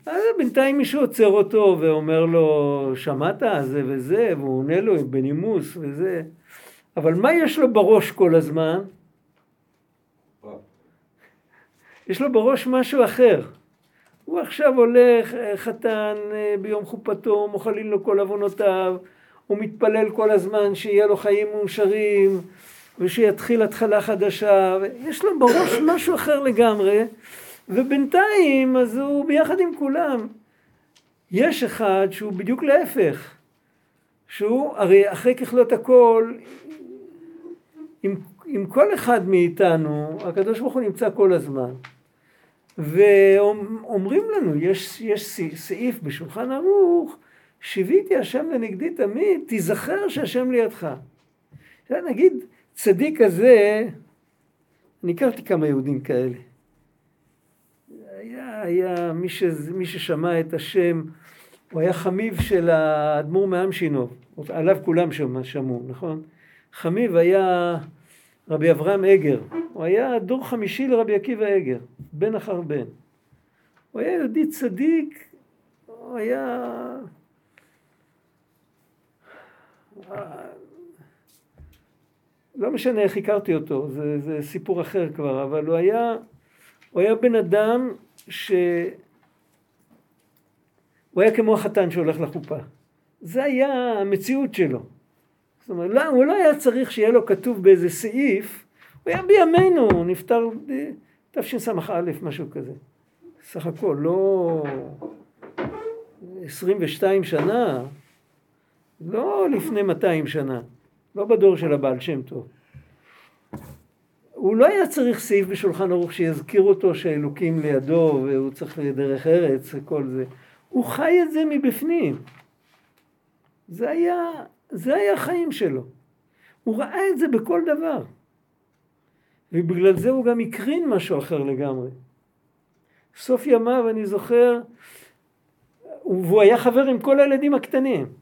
אז בינתיים מישהו עוצר אותו ואומר לו, שמעת? זה וזה, והוא עונה לו בנימוס וזה. אבל מה יש לו בראש כל הזמן? יש לו בראש משהו אחר. הוא עכשיו הולך, חתן ביום חופתו, מוחלים לו כל עוונותיו, הוא מתפלל כל הזמן שיהיה לו חיים מאושרים, ושיתחיל התחלה חדשה, יש לו בראש משהו אחר לגמרי, ובינתיים אז הוא ביחד עם כולם. יש אחד שהוא בדיוק להפך, שהוא הרי אחרי ככלות הכל, עם, עם כל אחד מאיתנו, הקדוש ברוך הוא נמצא כל הזמן. ואומרים לנו, יש, יש סעיף בשולחן ערוך, שיוויתי השם לנגדי תמיד, תיזכר שהשם לידך. נגיד, צדיק הזה, אני הכרתי כמה יהודים כאלה. היה, היה מי, ש, מי ששמע את השם, הוא היה חמיב של האדמו"ר מאמשינוב, עליו כולם שמעו, נכון? חמיב היה רבי אברהם אגר, הוא היה דור חמישי לרבי עקיבא אגר, בן אחר בן. הוא היה יהודי צדיק, הוא היה... לא משנה איך הכרתי אותו, זה, זה סיפור אחר כבר, אבל הוא היה, הוא היה בן אדם ש... הוא היה כמו החתן שהולך לחופה. זה היה המציאות שלו. זאת אומרת, לא, הוא לא היה צריך שיהיה לו כתוב באיזה סעיף, הוא היה בימינו, הוא נפטר תשס"א, משהו כזה. סך הכל, לא 22 שנה, לא לפני 200 שנה. לא בדור של הבעל שם טוב. הוא לא היה צריך סעיף בשולחן ערוך שיזכיר אותו שאלוקים לידו והוא צריך לדרך ארץ וכל זה. הוא חי את זה מבפנים. זה היה, זה היה החיים שלו. הוא ראה את זה בכל דבר. ובגלל זה הוא גם הקרין משהו אחר לגמרי. סוף ימיו, אני זוכר, והוא היה חבר עם כל הילדים הקטנים.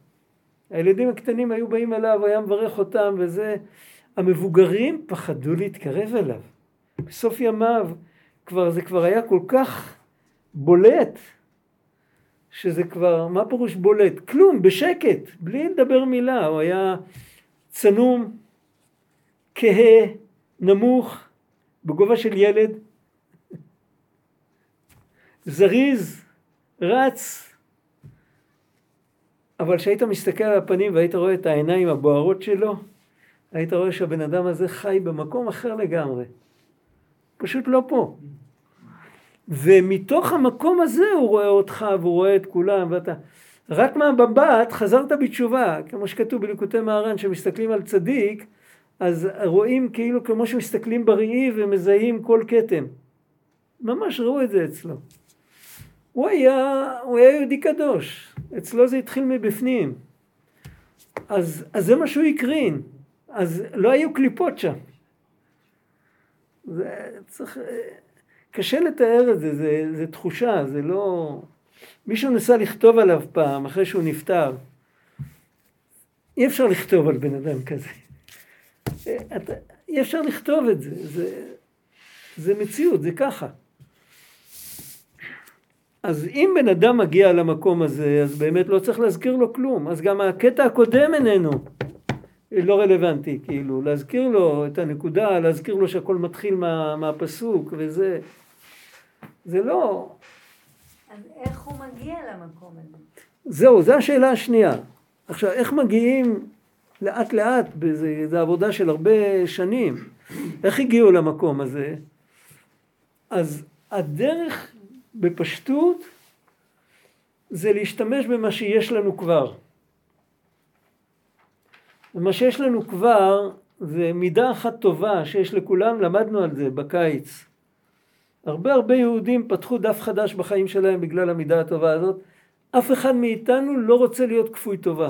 הילדים הקטנים היו באים אליו, היה מברך אותם וזה. המבוגרים פחדו להתקרב אליו. בסוף ימיו כבר, זה כבר היה כל כך בולט, שזה כבר, מה פירוש בולט? כלום, בשקט, בלי לדבר מילה. הוא היה צנום, כהה, נמוך, בגובה של ילד, זריז, רץ, אבל כשהיית מסתכל על הפנים והיית רואה את העיניים הבוערות שלו, היית רואה שהבן אדם הזה חי במקום אחר לגמרי. פשוט לא פה. ומתוך המקום הזה הוא רואה אותך והוא רואה את כולם ואתה... רק מהמבט חזרת בתשובה, כמו שכתוב בליקוטי מהר"ן, שמסתכלים על צדיק, אז רואים כאילו כמו שמסתכלים בראי ומזהים כל כתם. ממש ראו את זה אצלו. הוא היה, הוא היה יהודי קדוש, אצלו זה התחיל מבפנים. אז, אז זה מה שהוא הקרין, אז לא היו קליפות שם. זה צריך, קשה לתאר את זה, זה, זה תחושה, זה לא... מישהו ניסה לכתוב עליו פעם, אחרי שהוא נפטר. אי אפשר לכתוב על בן אדם כזה. אתה, אי אפשר לכתוב את זה, זה, זה מציאות, זה ככה. אז אם בן אדם מגיע למקום הזה, אז באמת לא צריך להזכיר לו כלום. אז גם הקטע הקודם איננו לא רלוונטי, כאילו, להזכיר לו את הנקודה, להזכיר לו שהכל מתחיל מה, מהפסוק וזה. זה לא... אז איך הוא מגיע למקום הזה? זהו, זו השאלה השנייה. עכשיו, איך מגיעים לאט לאט, זו עבודה של הרבה שנים, איך הגיעו למקום הזה? אז הדרך בפשטות זה להשתמש במה שיש לנו כבר. ומה שיש לנו כבר זה מידה אחת טובה שיש לכולם, למדנו על זה בקיץ. הרבה הרבה יהודים פתחו דף חדש בחיים שלהם בגלל המידה הטובה הזאת. אף אחד מאיתנו לא רוצה להיות כפוי טובה.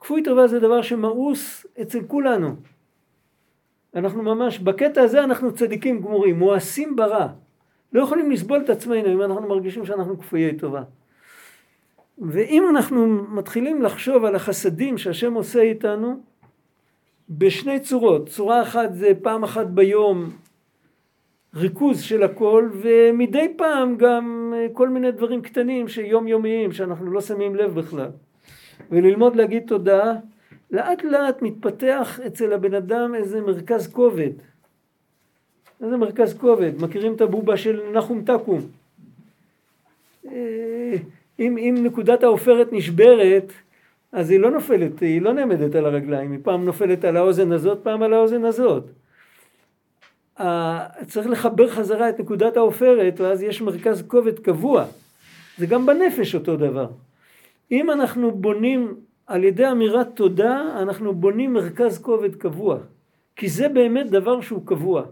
כפוי טובה זה דבר שמאוס אצל כולנו. אנחנו ממש, בקטע הזה אנחנו צדיקים גמורים, מואסים ברע. לא יכולים לסבול את עצמנו אם אנחנו מרגישים שאנחנו כפויי טובה. ואם אנחנו מתחילים לחשוב על החסדים שהשם עושה איתנו, בשני צורות. צורה אחת זה פעם אחת ביום ריכוז של הכל, ומדי פעם גם כל מיני דברים קטנים שיום יומיים שאנחנו לא שמים לב בכלל. וללמוד להגיד תודה, לאט לאט מתפתח אצל הבן אדם איזה מרכז כובד. איזה מרכז כובד? מכירים את הבובה של נחום תקום. אה, אם, אם נקודת העופרת נשברת, אז היא לא נופלת, היא לא נעמדת על הרגליים, היא פעם נופלת על האוזן הזאת, פעם על האוזן הזאת. צריך לחבר חזרה את נקודת העופרת, ואז יש מרכז כובד קבוע. זה גם בנפש אותו דבר. אם אנחנו בונים על ידי אמירת תודה, אנחנו בונים מרכז כובד קבוע. כי זה באמת דבר שהוא קבוע.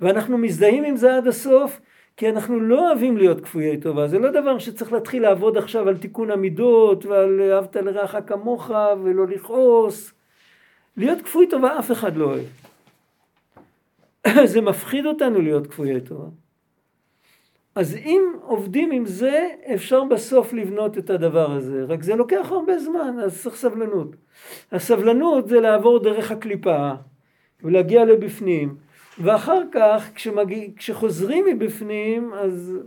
ואנחנו מזדהים עם זה עד הסוף, כי אנחנו לא אוהבים להיות כפויי טובה. זה לא דבר שצריך להתחיל לעבוד עכשיו על תיקון המידות ועל אהבת לרעך כמוך ולא לכעוס. להיות כפוי טובה אף אחד לא אוהב. זה מפחיד אותנו להיות כפויי טובה. אז אם עובדים עם זה, אפשר בסוף לבנות את הדבר הזה. רק זה לוקח הרבה זמן, אז צריך סבלנות. הסבלנות זה לעבור דרך הקליפה ולהגיע לבפנים, ואחר כך כשמגיע, כשחוזרים מבפנים, אז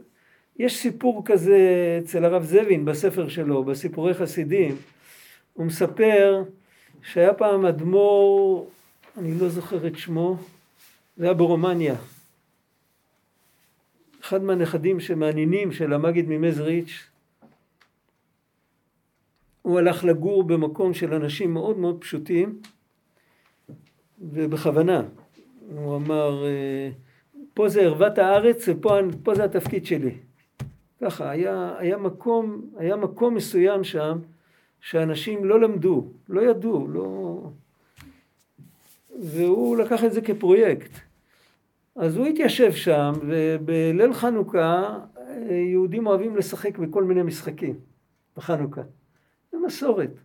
יש סיפור כזה אצל הרב זבין בספר שלו, בסיפורי חסידים. הוא מספר שהיה פעם אדמו"ר, אני לא זוכר את שמו, זה היה ברומניה. אחד מהנכדים שמעניינים של המגיד ממזריץ', הוא הלך לגור במקום של אנשים מאוד מאוד פשוטים, ובכוונה. הוא אמר, אה, פה זה ערוות הארץ ופה זה התפקיד שלי. ככה, היה, היה, מקום, היה מקום מסוים שם שאנשים לא למדו, לא ידעו, לא... והוא לקח את זה כפרויקט. אז הוא התיישב שם, ובליל חנוכה יהודים אוהבים לשחק בכל מיני משחקים בחנוכה. זה מסורת.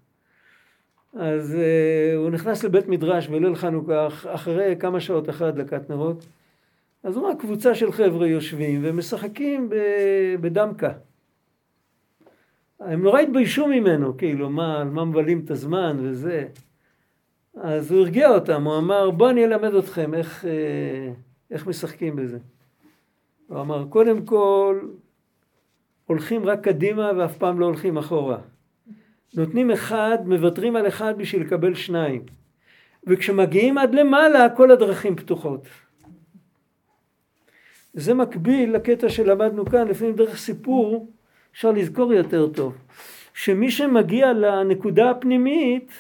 אז uh, הוא נכנס לבית מדרש בליל חנוכה, אחרי כמה שעות אחרי הדלקת נרות, אז הוא רואה קבוצה של חבר'ה יושבים ומשחקים בדמקה. הם נורא התביישו ממנו, כאילו, מה, מה מבלים את הזמן וזה. אז הוא הרגיע אותם, הוא אמר, בוא אני אלמד אתכם איך... Uh, איך משחקים בזה. הוא אמר, קודם כל, הולכים רק קדימה ואף פעם לא הולכים אחורה. נותנים אחד, מוותרים על אחד בשביל לקבל שניים. וכשמגיעים עד למעלה, כל הדרכים פתוחות. זה מקביל לקטע שלמדנו כאן, לפעמים דרך סיפור, אפשר לזכור יותר טוב. שמי שמגיע לנקודה הפנימית,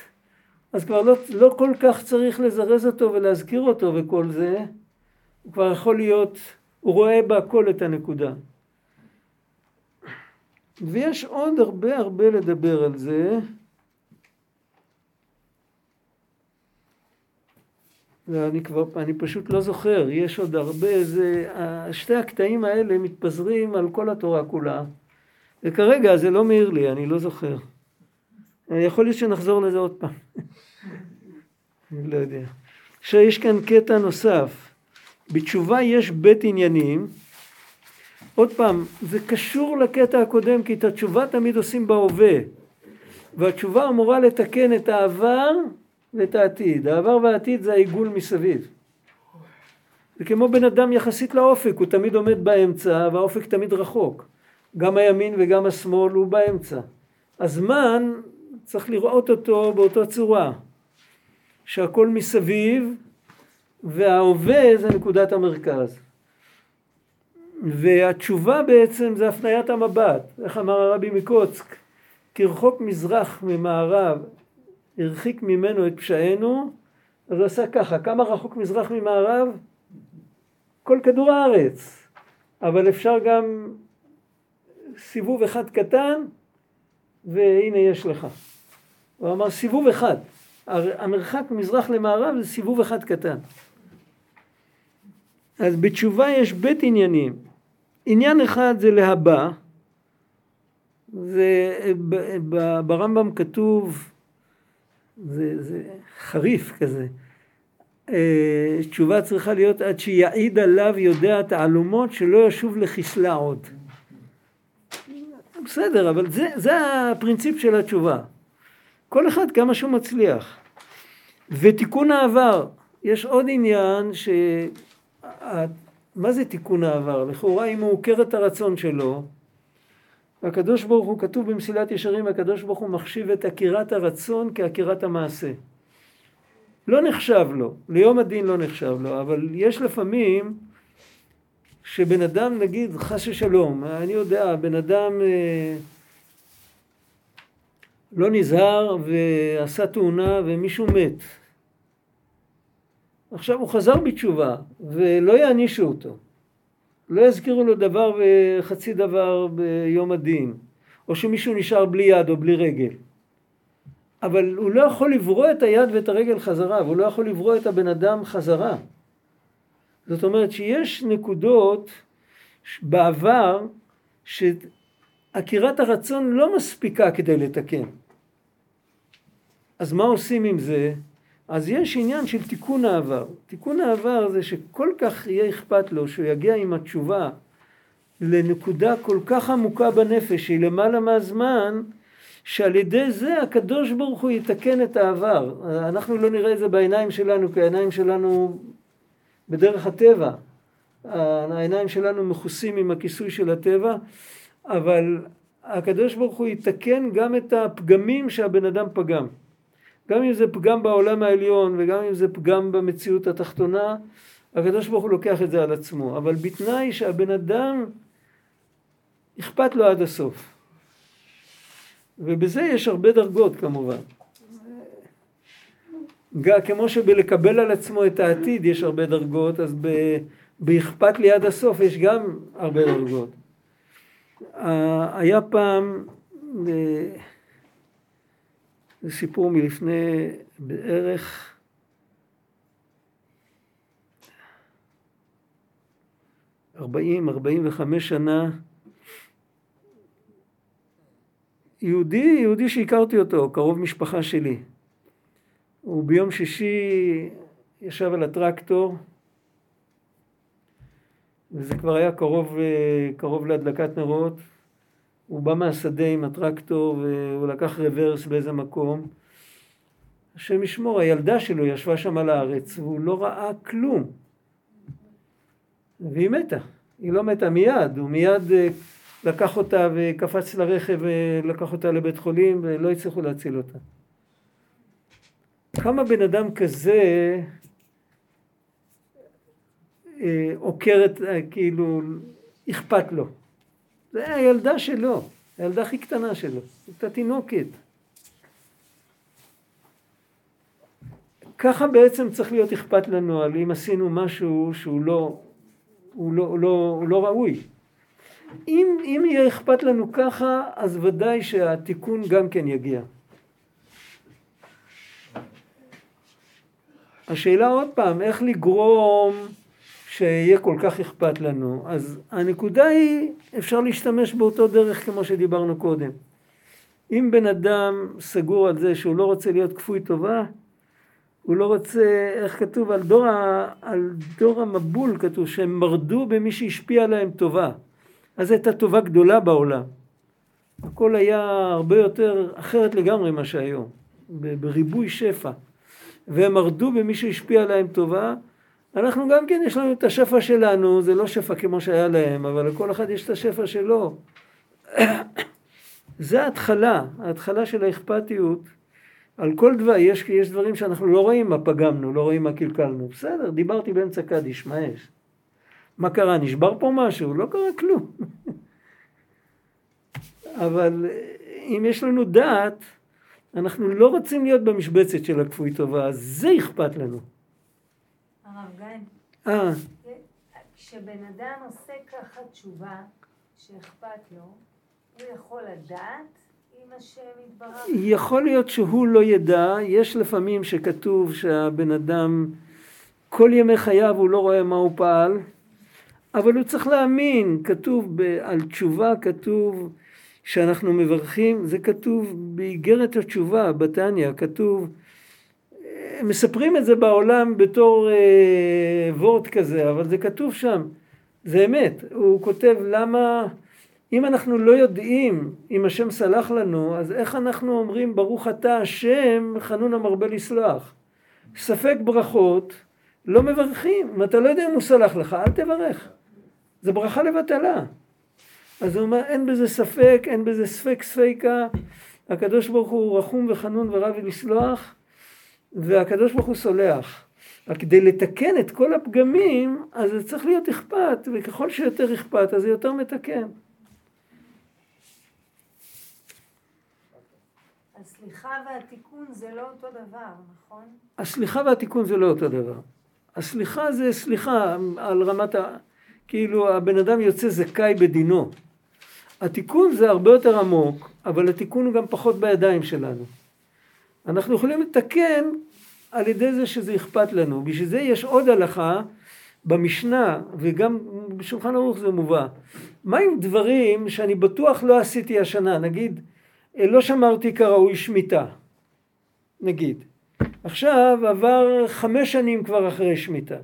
אז כבר לא, לא כל כך צריך לזרז אותו ולהזכיר אותו וכל זה, הוא כבר יכול להיות, הוא רואה בהכל את הנקודה. ויש עוד הרבה הרבה לדבר על זה. ואני כבר, אני פשוט לא זוכר, יש עוד הרבה, זה, שתי הקטעים האלה מתפזרים על כל התורה כולה, וכרגע זה לא מעיר לי, אני לא זוכר. יכול להיות שנחזור לזה עוד פעם. אני לא יודע. עכשיו יש כאן קטע נוסף. בתשובה יש בית עניינים. עוד פעם, זה קשור לקטע הקודם, כי את התשובה תמיד עושים בהווה. והתשובה אמורה לתקן את העבר ואת העתיד. העבר והעתיד זה העיגול מסביב. זה כמו בן אדם יחסית לאופק, הוא תמיד עומד באמצע והאופק תמיד רחוק. גם הימין וגם השמאל הוא באמצע. הזמן צריך לראות אותו באותה צורה, שהכל מסביב וההווה זה נקודת המרכז. והתשובה בעצם זה הפניית המבט, איך אמר הרבי מקוצק, כרחוק מזרח ממערב הרחיק ממנו את פשענו, אז הוא עשה ככה, כמה רחוק מזרח ממערב? כל כדור הארץ, אבל אפשר גם סיבוב אחד קטן והנה יש לך. הוא אמר סיבוב אחד, המרחק ממזרח למערב זה סיבוב אחד קטן. אז בתשובה יש בית עניינים. עניין אחד זה להבא, זה ברמב"ם כתוב זה, זה חריף כזה. אה, תשובה צריכה להיות עד שיעיד עליו יודע תעלומות שלא ישוב לחיסלה עוד. בסדר, אבל זה, זה הפרינציפ של התשובה. כל אחד כמה שהוא מצליח. ותיקון העבר, יש עוד עניין ש... מה זה תיקון העבר? לכאורה אם הוא עוקר את הרצון שלו, והקדוש ברוך הוא, כתוב במסילת ישרים, הקדוש ברוך הוא מחשיב את עקירת הרצון כעקירת המעשה. לא נחשב לו, ליום הדין לא נחשב לו, אבל יש לפעמים שבן אדם, נגיד, חס ושלום, אני יודע, בן אדם אה, לא נזהר ועשה תאונה ומישהו מת. עכשיו הוא חזר בתשובה ולא יענישו אותו. לא יזכירו לו דבר וחצי דבר ביום הדין, או שמישהו נשאר בלי יד או בלי רגל. אבל הוא לא יכול לברוא את היד ואת הרגל חזרה, והוא לא יכול לברוא את הבן אדם חזרה. זאת אומרת שיש נקודות בעבר שעקירת הרצון לא מספיקה כדי לתקן. אז מה עושים עם זה? אז יש עניין של תיקון העבר. תיקון העבר זה שכל כך יהיה אכפת לו שהוא יגיע עם התשובה לנקודה כל כך עמוקה בנפש שהיא למעלה מהזמן, שעל ידי זה הקדוש ברוך הוא יתקן את העבר. אנחנו לא נראה את זה בעיניים שלנו, כי העיניים שלנו בדרך הטבע. העיניים שלנו מכוסים עם הכיסוי של הטבע, אבל הקדוש ברוך הוא יתקן גם את הפגמים שהבן אדם פגם. גם אם זה פגם בעולם העליון וגם אם זה פגם במציאות התחתונה, הקדוש ברוך הוא לוקח את זה על עצמו, אבל בתנאי שהבן אדם אכפת לו עד הסוף. ובזה יש הרבה דרגות כמובן. כמו שבלקבל על עצמו את העתיד יש הרבה דרגות, אז באכפת לי עד הסוף יש גם הרבה דרגות. היה פעם אה, זה סיפור מלפני בערך ארבעים, ארבעים וחמש שנה. יהודי, יהודי שהכרתי אותו, קרוב משפחה שלי. הוא ביום שישי ישב על הטרקטור, וזה כבר היה קרוב, אה, קרוב להדלקת נרות, הוא בא מהשדה עם הטרקטור והוא לקח רוורס באיזה מקום. השם ישמור, הילדה שלו ישבה שם על הארץ והוא לא ראה כלום. והיא מתה. היא לא מתה מיד, הוא מיד אה, לקח אותה וקפץ לרכב ולקח אותה לבית חולים ולא הצליחו להציל אותה. כמה בן אדם כזה אה, עוקר את, אה, כאילו, אכפת לו. זה הילדה שלו. הילדה הכי קטנה שלו, הייתה תינוקת. ככה בעצם צריך להיות אכפת לנו על אם עשינו משהו שהוא לא, הוא לא, הוא לא, הוא לא ראוי. אם, אם יהיה אכפת לנו ככה, אז ודאי שהתיקון גם כן יגיע. השאלה עוד פעם, איך לגרום שיהיה כל כך אכפת לנו? אז הנקודה היא, אפשר להשתמש באותו דרך כמו שדיברנו קודם. אם בן אדם סגור על זה שהוא לא רוצה להיות כפוי טובה, הוא לא רוצה, איך כתוב, על דור, ה, על דור המבול כתוב שהם מרדו במי שהשפיע עליהם טובה. אז הייתה טובה גדולה בעולם. הכל היה הרבה יותר אחרת לגמרי ממה שהיום, בריבוי שפע. והם מרדו במי שהשפיע עליהם טובה. אנחנו גם כן, יש לנו את השפע שלנו, זה לא שפע כמו שהיה להם, אבל לכל אחד יש את השפע שלו. זה ההתחלה, ההתחלה של האכפתיות. על כל דבר, יש, יש דברים שאנחנו לא רואים מה פגמנו, לא רואים מה קלקלנו. בסדר, דיברתי באמצע קדיש, מה יש? מה קרה? נשבר פה משהו? לא קרה כלום. אבל אם יש לנו דעת, אנחנו לא רוצים להיות במשבצת של הכפוי טובה, אז זה אכפת לנו. הרב גיא, אה, כשבן אדם עושה ככה תשובה שאכפת לו, הוא יכול לדעת אם השם יתברך? יכול להיות שהוא לא ידע, יש לפעמים שכתוב שהבן אדם כל ימי חייו הוא לא רואה מה הוא פעל, אבל הוא צריך להאמין, כתוב ב, על תשובה, כתוב שאנחנו מברכים, זה כתוב באיגרת התשובה, בתניא, כתוב, מספרים את זה בעולם בתור אה, וורט כזה, אבל זה כתוב שם, זה אמת, הוא כותב למה, אם אנחנו לא יודעים אם השם סלח לנו, אז איך אנחנו אומרים ברוך אתה השם חנון המרבה לסלוח? ספק ברכות, לא מברכים, אם אתה לא יודע אם הוא סלח לך, אל תברך, זה ברכה לבטלה. אז הוא אומר, אין בזה ספק, אין בזה ספק ספיקה, הקדוש ברוך הוא רחום וחנון ורב לסלוח, והקדוש ברוך הוא סולח. רק כדי לתקן את כל הפגמים, אז זה צריך להיות אכפת, וככל שיותר אכפת, אז זה יותר מתקן. הסליחה והתיקון זה לא אותו דבר, נכון? הסליחה והתיקון זה לא אותו דבר. הסליחה זה סליחה על רמת ה... כאילו הבן אדם יוצא זכאי בדינו. התיקון זה הרבה יותר עמוק, אבל התיקון הוא גם פחות בידיים שלנו. אנחנו יכולים לתקן על ידי זה שזה אכפת לנו. בשביל זה יש עוד הלכה במשנה, וגם בשולחן ערוך זה מובא. מה עם דברים שאני בטוח לא עשיתי השנה? נגיד, לא שמרתי כראוי שמיטה, נגיד. עכשיו עבר חמש שנים כבר אחרי שמיטה.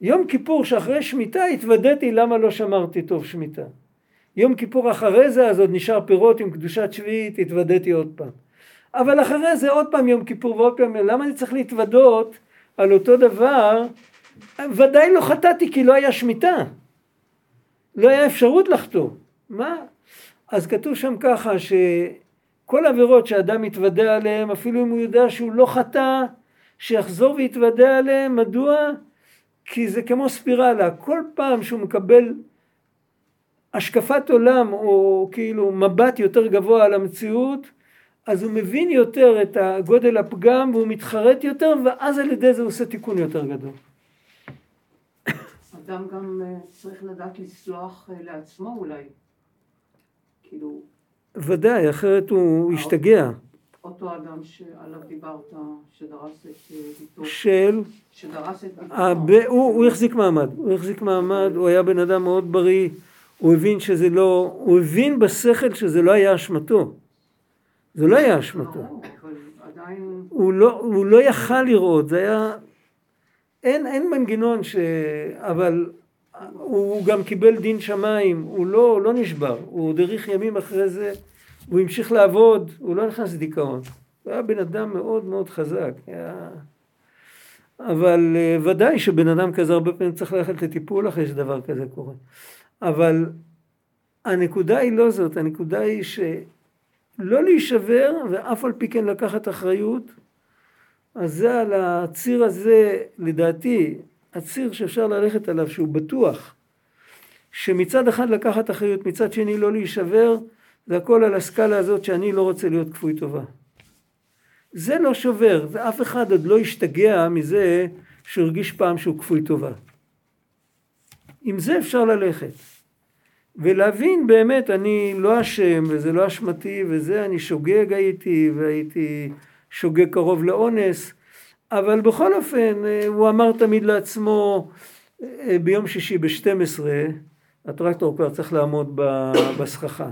יום כיפור שאחרי שמיטה התוודעתי למה לא שמרתי טוב שמיטה. יום כיפור אחרי זה, אז עוד נשאר פירות עם קדושת שביעית, התוודעתי עוד פעם. אבל אחרי זה עוד פעם יום כיפור ועוד פעם, למה אני צריך להתוודות על אותו דבר? ודאי לא חטאתי כי לא היה שמיטה. לא היה אפשרות לחטוא. מה? אז כתוב שם ככה שכל עבירות שאדם מתוודה עליהן, אפילו אם הוא יודע שהוא לא חטא, שיחזור ויתוודה עליהן. מדוע? כי זה כמו ספירלה. כל פעם שהוא מקבל השקפת עולם או כאילו מבט יותר גבוה על המציאות, אז הוא מבין יותר את גודל הפגם והוא מתחרט יותר ואז על ידי זה הוא עושה תיקון יותר גדול. אדם גם אה, צריך לדעת לסלוח אה, לעצמו אולי. כאילו... ודאי, אחרת הוא ישתגע. אותו אדם שעליו דיברת, שדרס את אה, ביתו. של? שדרס את ביתו. הוא, הוא החזיק מעמד, הוא החזיק מעמד, הוא היה בן אדם מאוד בריא. הוא הבין שזה לא, הוא הבין בשכל שזה לא היה אשמתו. זה לא היה אשמתו. הוא לא, הוא לא יכל לראות, זה היה... אין, אין מנגנון ש... אבל הוא גם קיבל דין שמיים, הוא לא, לא נשבר, הוא עוד האריך ימים אחרי זה, הוא המשיך לעבוד, הוא לא נכנס לדיכאון. הוא היה בן אדם מאוד מאוד חזק. היה... אבל אה, ודאי שבן אדם כזה הרבה פעמים צריך ללכת לטיפול אחרי שדבר כזה קורה. אבל הנקודה היא לא זאת, הנקודה היא שלא להישבר ואף על פי כן לקחת אחריות, אז זה על הציר הזה, לדעתי, הציר שאפשר ללכת עליו, שהוא בטוח, שמצד אחד לקחת אחריות, מצד שני לא להישבר, זה הכל על הסקאלה הזאת שאני לא רוצה להיות כפוי טובה. זה לא שובר, ואף אחד עוד לא השתגע מזה שהוא הרגיש פעם שהוא כפוי טובה. עם זה אפשר ללכת. ולהבין באמת, אני לא אשם, וזה לא אשמתי, וזה, אני שוגג הייתי, והייתי שוגג קרוב לאונס, אבל בכל אופן, הוא אמר תמיד לעצמו, ביום שישי ב-12, הטרקטור כבר צריך לעמוד בסככה.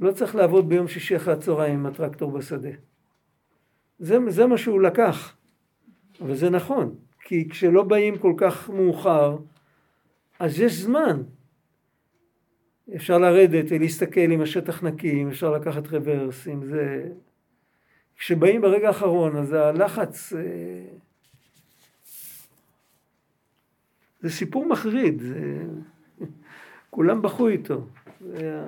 לא צריך לעבוד ביום שישי אחרי הצהריים עם הטרקטור בשדה. זה, זה מה שהוא לקח. אבל זה נכון, כי כשלא באים כל כך מאוחר, אז יש זמן. אפשר לרדת ולהסתכל אם השטח נקי, אם אפשר לקחת רוורס, אם זה... כשבאים ברגע האחרון, אז הלחץ... אה, זה סיפור מחריד, זה... כולם בכו איתו. זה...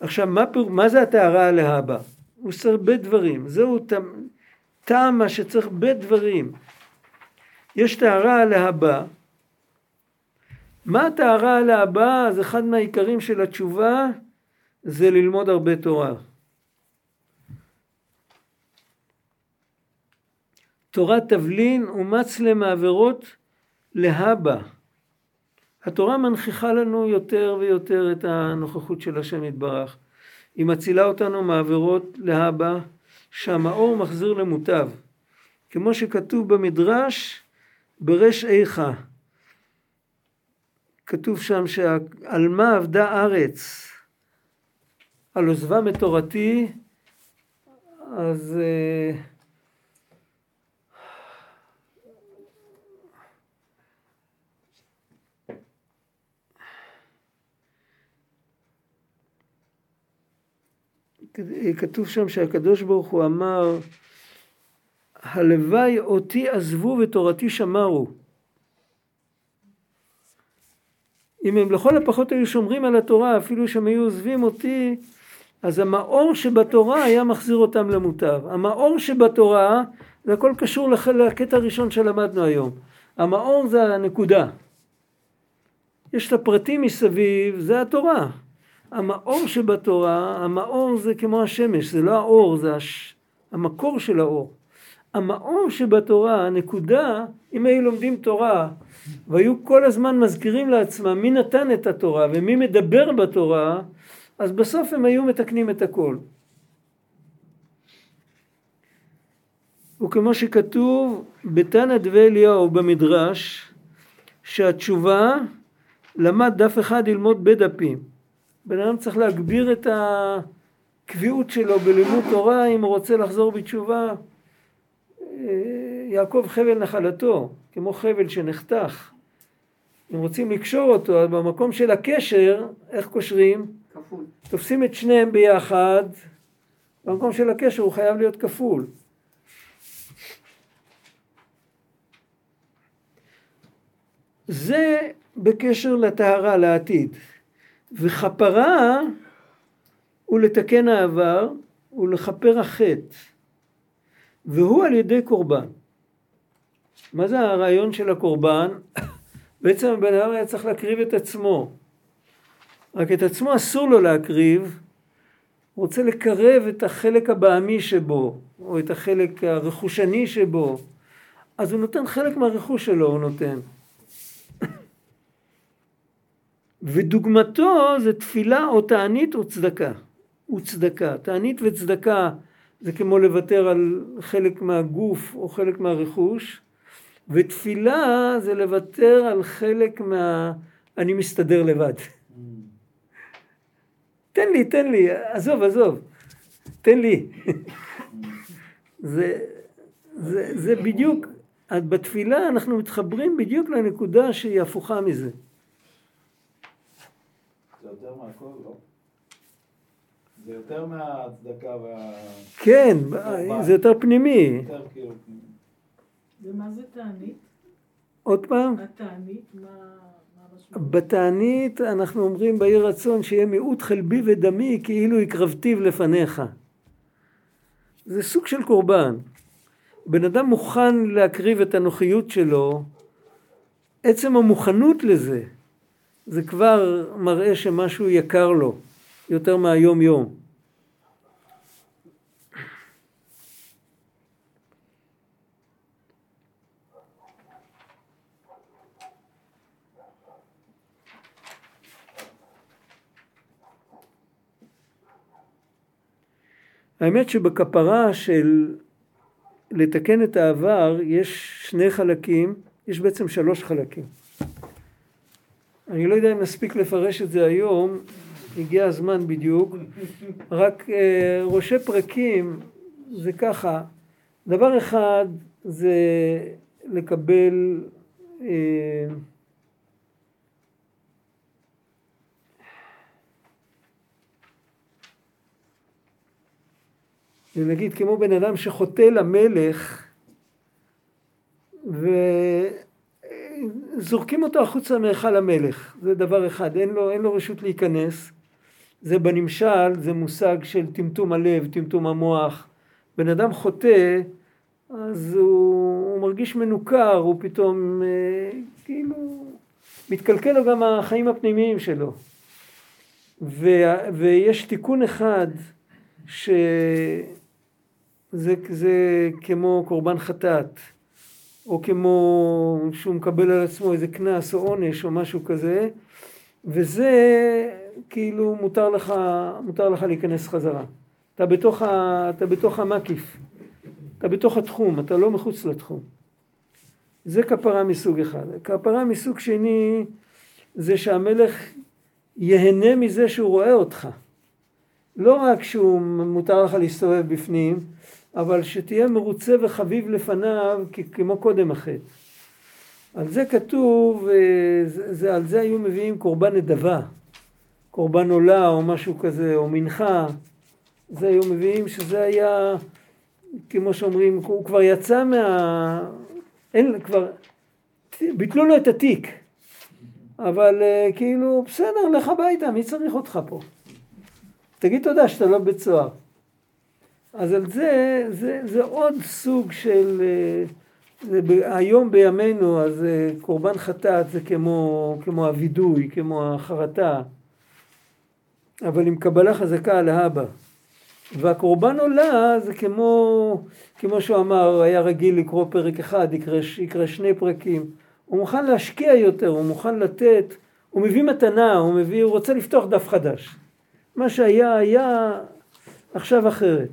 עכשיו, מה, פור... מה זה הטהרה להבא? הוא צריך הרבה דברים. זהו טעם מה שצריך הרבה דברים. יש טהרה להבא. מה הטהרה להבא? אז אחד מהעיקרים של התשובה זה ללמוד הרבה תורה. תורת תבלין ומצלה מעבירות להבא. התורה מנכיחה לנו יותר ויותר את הנוכחות של השם יתברך. היא מצילה אותנו מעבירות להבא, שהמאור מחזיר למוטב. כמו שכתוב במדרש, ברש איכה. כתוב שם שעל מה אבדה ארץ, על עוזבם את תורתי, אז uh, כתוב שם שהקדוש ברוך הוא אמר הלוואי אותי עזבו ותורתי שמרו אם הם לכל הפחות היו שומרים על התורה אפילו שהם היו עוזבים אותי אז המאור שבתורה היה מחזיר אותם למוטב. המאור שבתורה זה הכל קשור לקטע הראשון שלמדנו היום. המאור זה הנקודה. יש את הפרטים מסביב זה התורה. המאור שבתורה, המאור זה כמו השמש, זה לא האור, זה הש... המקור של האור. המאור שבתורה, הנקודה, אם היו לומדים תורה והיו כל הזמן מזכירים לעצמם מי נתן את התורה ומי מדבר בתורה, אז בסוף הם היו מתקנים את הכל. וכמו שכתוב בתנא דבי אליהו במדרש, שהתשובה למד דף אחד ללמוד בדפים. בן אדם צריך להגביר את הקביעות שלו בלימוד תורה אם הוא רוצה לחזור בתשובה. אה, יעקב חבל נחלתו, כמו חבל שנחתך. אם רוצים לקשור אותו, אז במקום של הקשר, איך קושרים? כפול. תופסים את שניהם ביחד, במקום של הקשר הוא חייב להיות כפול. זה בקשר לטהרה, לעתיד. וכפרה הוא לתקן העבר ולכפר החטא, והוא על ידי קורבן. מה זה הרעיון של הקורבן? בעצם הבן אדם היה צריך להקריב את עצמו. רק את עצמו אסור לו להקריב, הוא רוצה לקרב את החלק הבעמי שבו, או את החלק הרכושני שבו, אז הוא נותן חלק מהרכוש שלו, הוא נותן. ודוגמתו זה תפילה או תענית או צדקה. וצדקה. תענית וצדקה זה כמו לוותר על חלק מהגוף או חלק מהרכוש, ותפילה זה לוותר על חלק מה... אני מסתדר לבד. תן לי, תן לי, עזוב, עזוב, תן לי. זה, זה, זה בדיוק, בתפילה אנחנו מתחברים בדיוק לנקודה שהיא הפוכה מזה. יותר מהכל, לא? זה יותר מהצדקה וה... כן, זה יותר פנימי. כאילו פנימי. ומה זה תענית? עוד פעם? התענית, מה... בתענית אנחנו אומרים ביהי רצון שיהיה מיעוט חלבי ודמי כאילו הקרבתיו לפניך. זה סוג של קורבן. בן אדם מוכן להקריב את הנוחיות שלו, עצם המוכנות לזה, זה כבר מראה שמשהו יקר לו, יותר מהיום יום. האמת שבכפרה של לתקן את העבר יש שני חלקים, יש בעצם שלוש חלקים. אני לא יודע אם נספיק לפרש את זה היום, הגיע הזמן בדיוק, רק אה, ראשי פרקים זה ככה, דבר אחד זה לקבל אה, נגיד כמו בן אדם שחוטא למלך וזורקים אותו החוצה מהיכל המלך, זה דבר אחד, אין לו, אין לו רשות להיכנס, זה בנמשל, זה מושג של טמטום הלב, טמטום המוח, בן אדם חוטא אז הוא, הוא מרגיש מנוכר, הוא פתאום אה, כאילו מתקלקל לו גם החיים הפנימיים שלו. ו, ויש תיקון אחד ש... זה, זה כמו קורבן חטאת, או כמו שהוא מקבל על עצמו איזה קנס או עונש או משהו כזה, וזה כאילו מותר לך, מותר לך להיכנס חזרה. אתה בתוך, ה, אתה בתוך המקיף, אתה בתוך התחום, אתה לא מחוץ לתחום. זה כפרה מסוג אחד. כפרה מסוג שני זה שהמלך ייהנה מזה שהוא רואה אותך. לא רק שהוא מותר לך להסתובב בפנים, אבל שתהיה מרוצה וחביב לפניו כמו קודם החטא. על זה כתוב, אה, זה, זה, על זה היו מביאים קורבן נדבה, קורבן עולה או משהו כזה, או מנחה, זה היו מביאים שזה היה, כמו שאומרים, הוא כבר יצא מה... אין, כבר, ביטלו לו את התיק, אבל אה, כאילו, בסדר, לך הביתה, מי צריך אותך פה? תגיד תודה שאתה לא בית סוהר. אז על זה, זה, זה עוד סוג של, אה, זה, היום בימינו, אז אה, קורבן חטאת זה כמו, כמו הווידוי, כמו החרטה, אבל עם קבלה חזקה על האבא. והקורבן עולה זה כמו, כמו שהוא אמר, היה רגיל לקרוא פרק אחד, יקרא, יקרא שני פרקים. הוא מוכן להשקיע יותר, הוא מוכן לתת, הוא מביא מתנה, הוא מביא, הוא רוצה לפתוח דף חדש. מה שהיה היה עכשיו אחרת.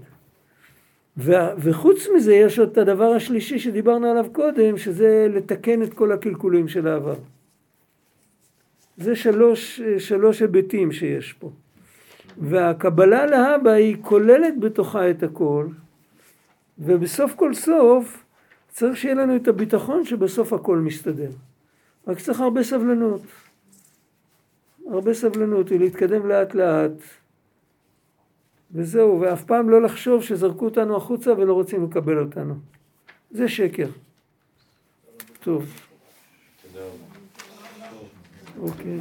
וחוץ מזה יש עוד את הדבר השלישי שדיברנו עליו קודם, שזה לתקן את כל הקלקולים של העבר. זה שלוש, שלוש היבטים שיש פה. והקבלה להבא היא כוללת בתוכה את הכל, ובסוף כל סוף צריך שיהיה לנו את הביטחון שבסוף הכל מסתדר. רק צריך הרבה סבלנות. הרבה סבלנות ולהתקדם לאט לאט. וזהו, ואף פעם לא לחשוב שזרקו אותנו החוצה ולא רוצים לקבל אותנו. זה שקר. טוב. אוקיי.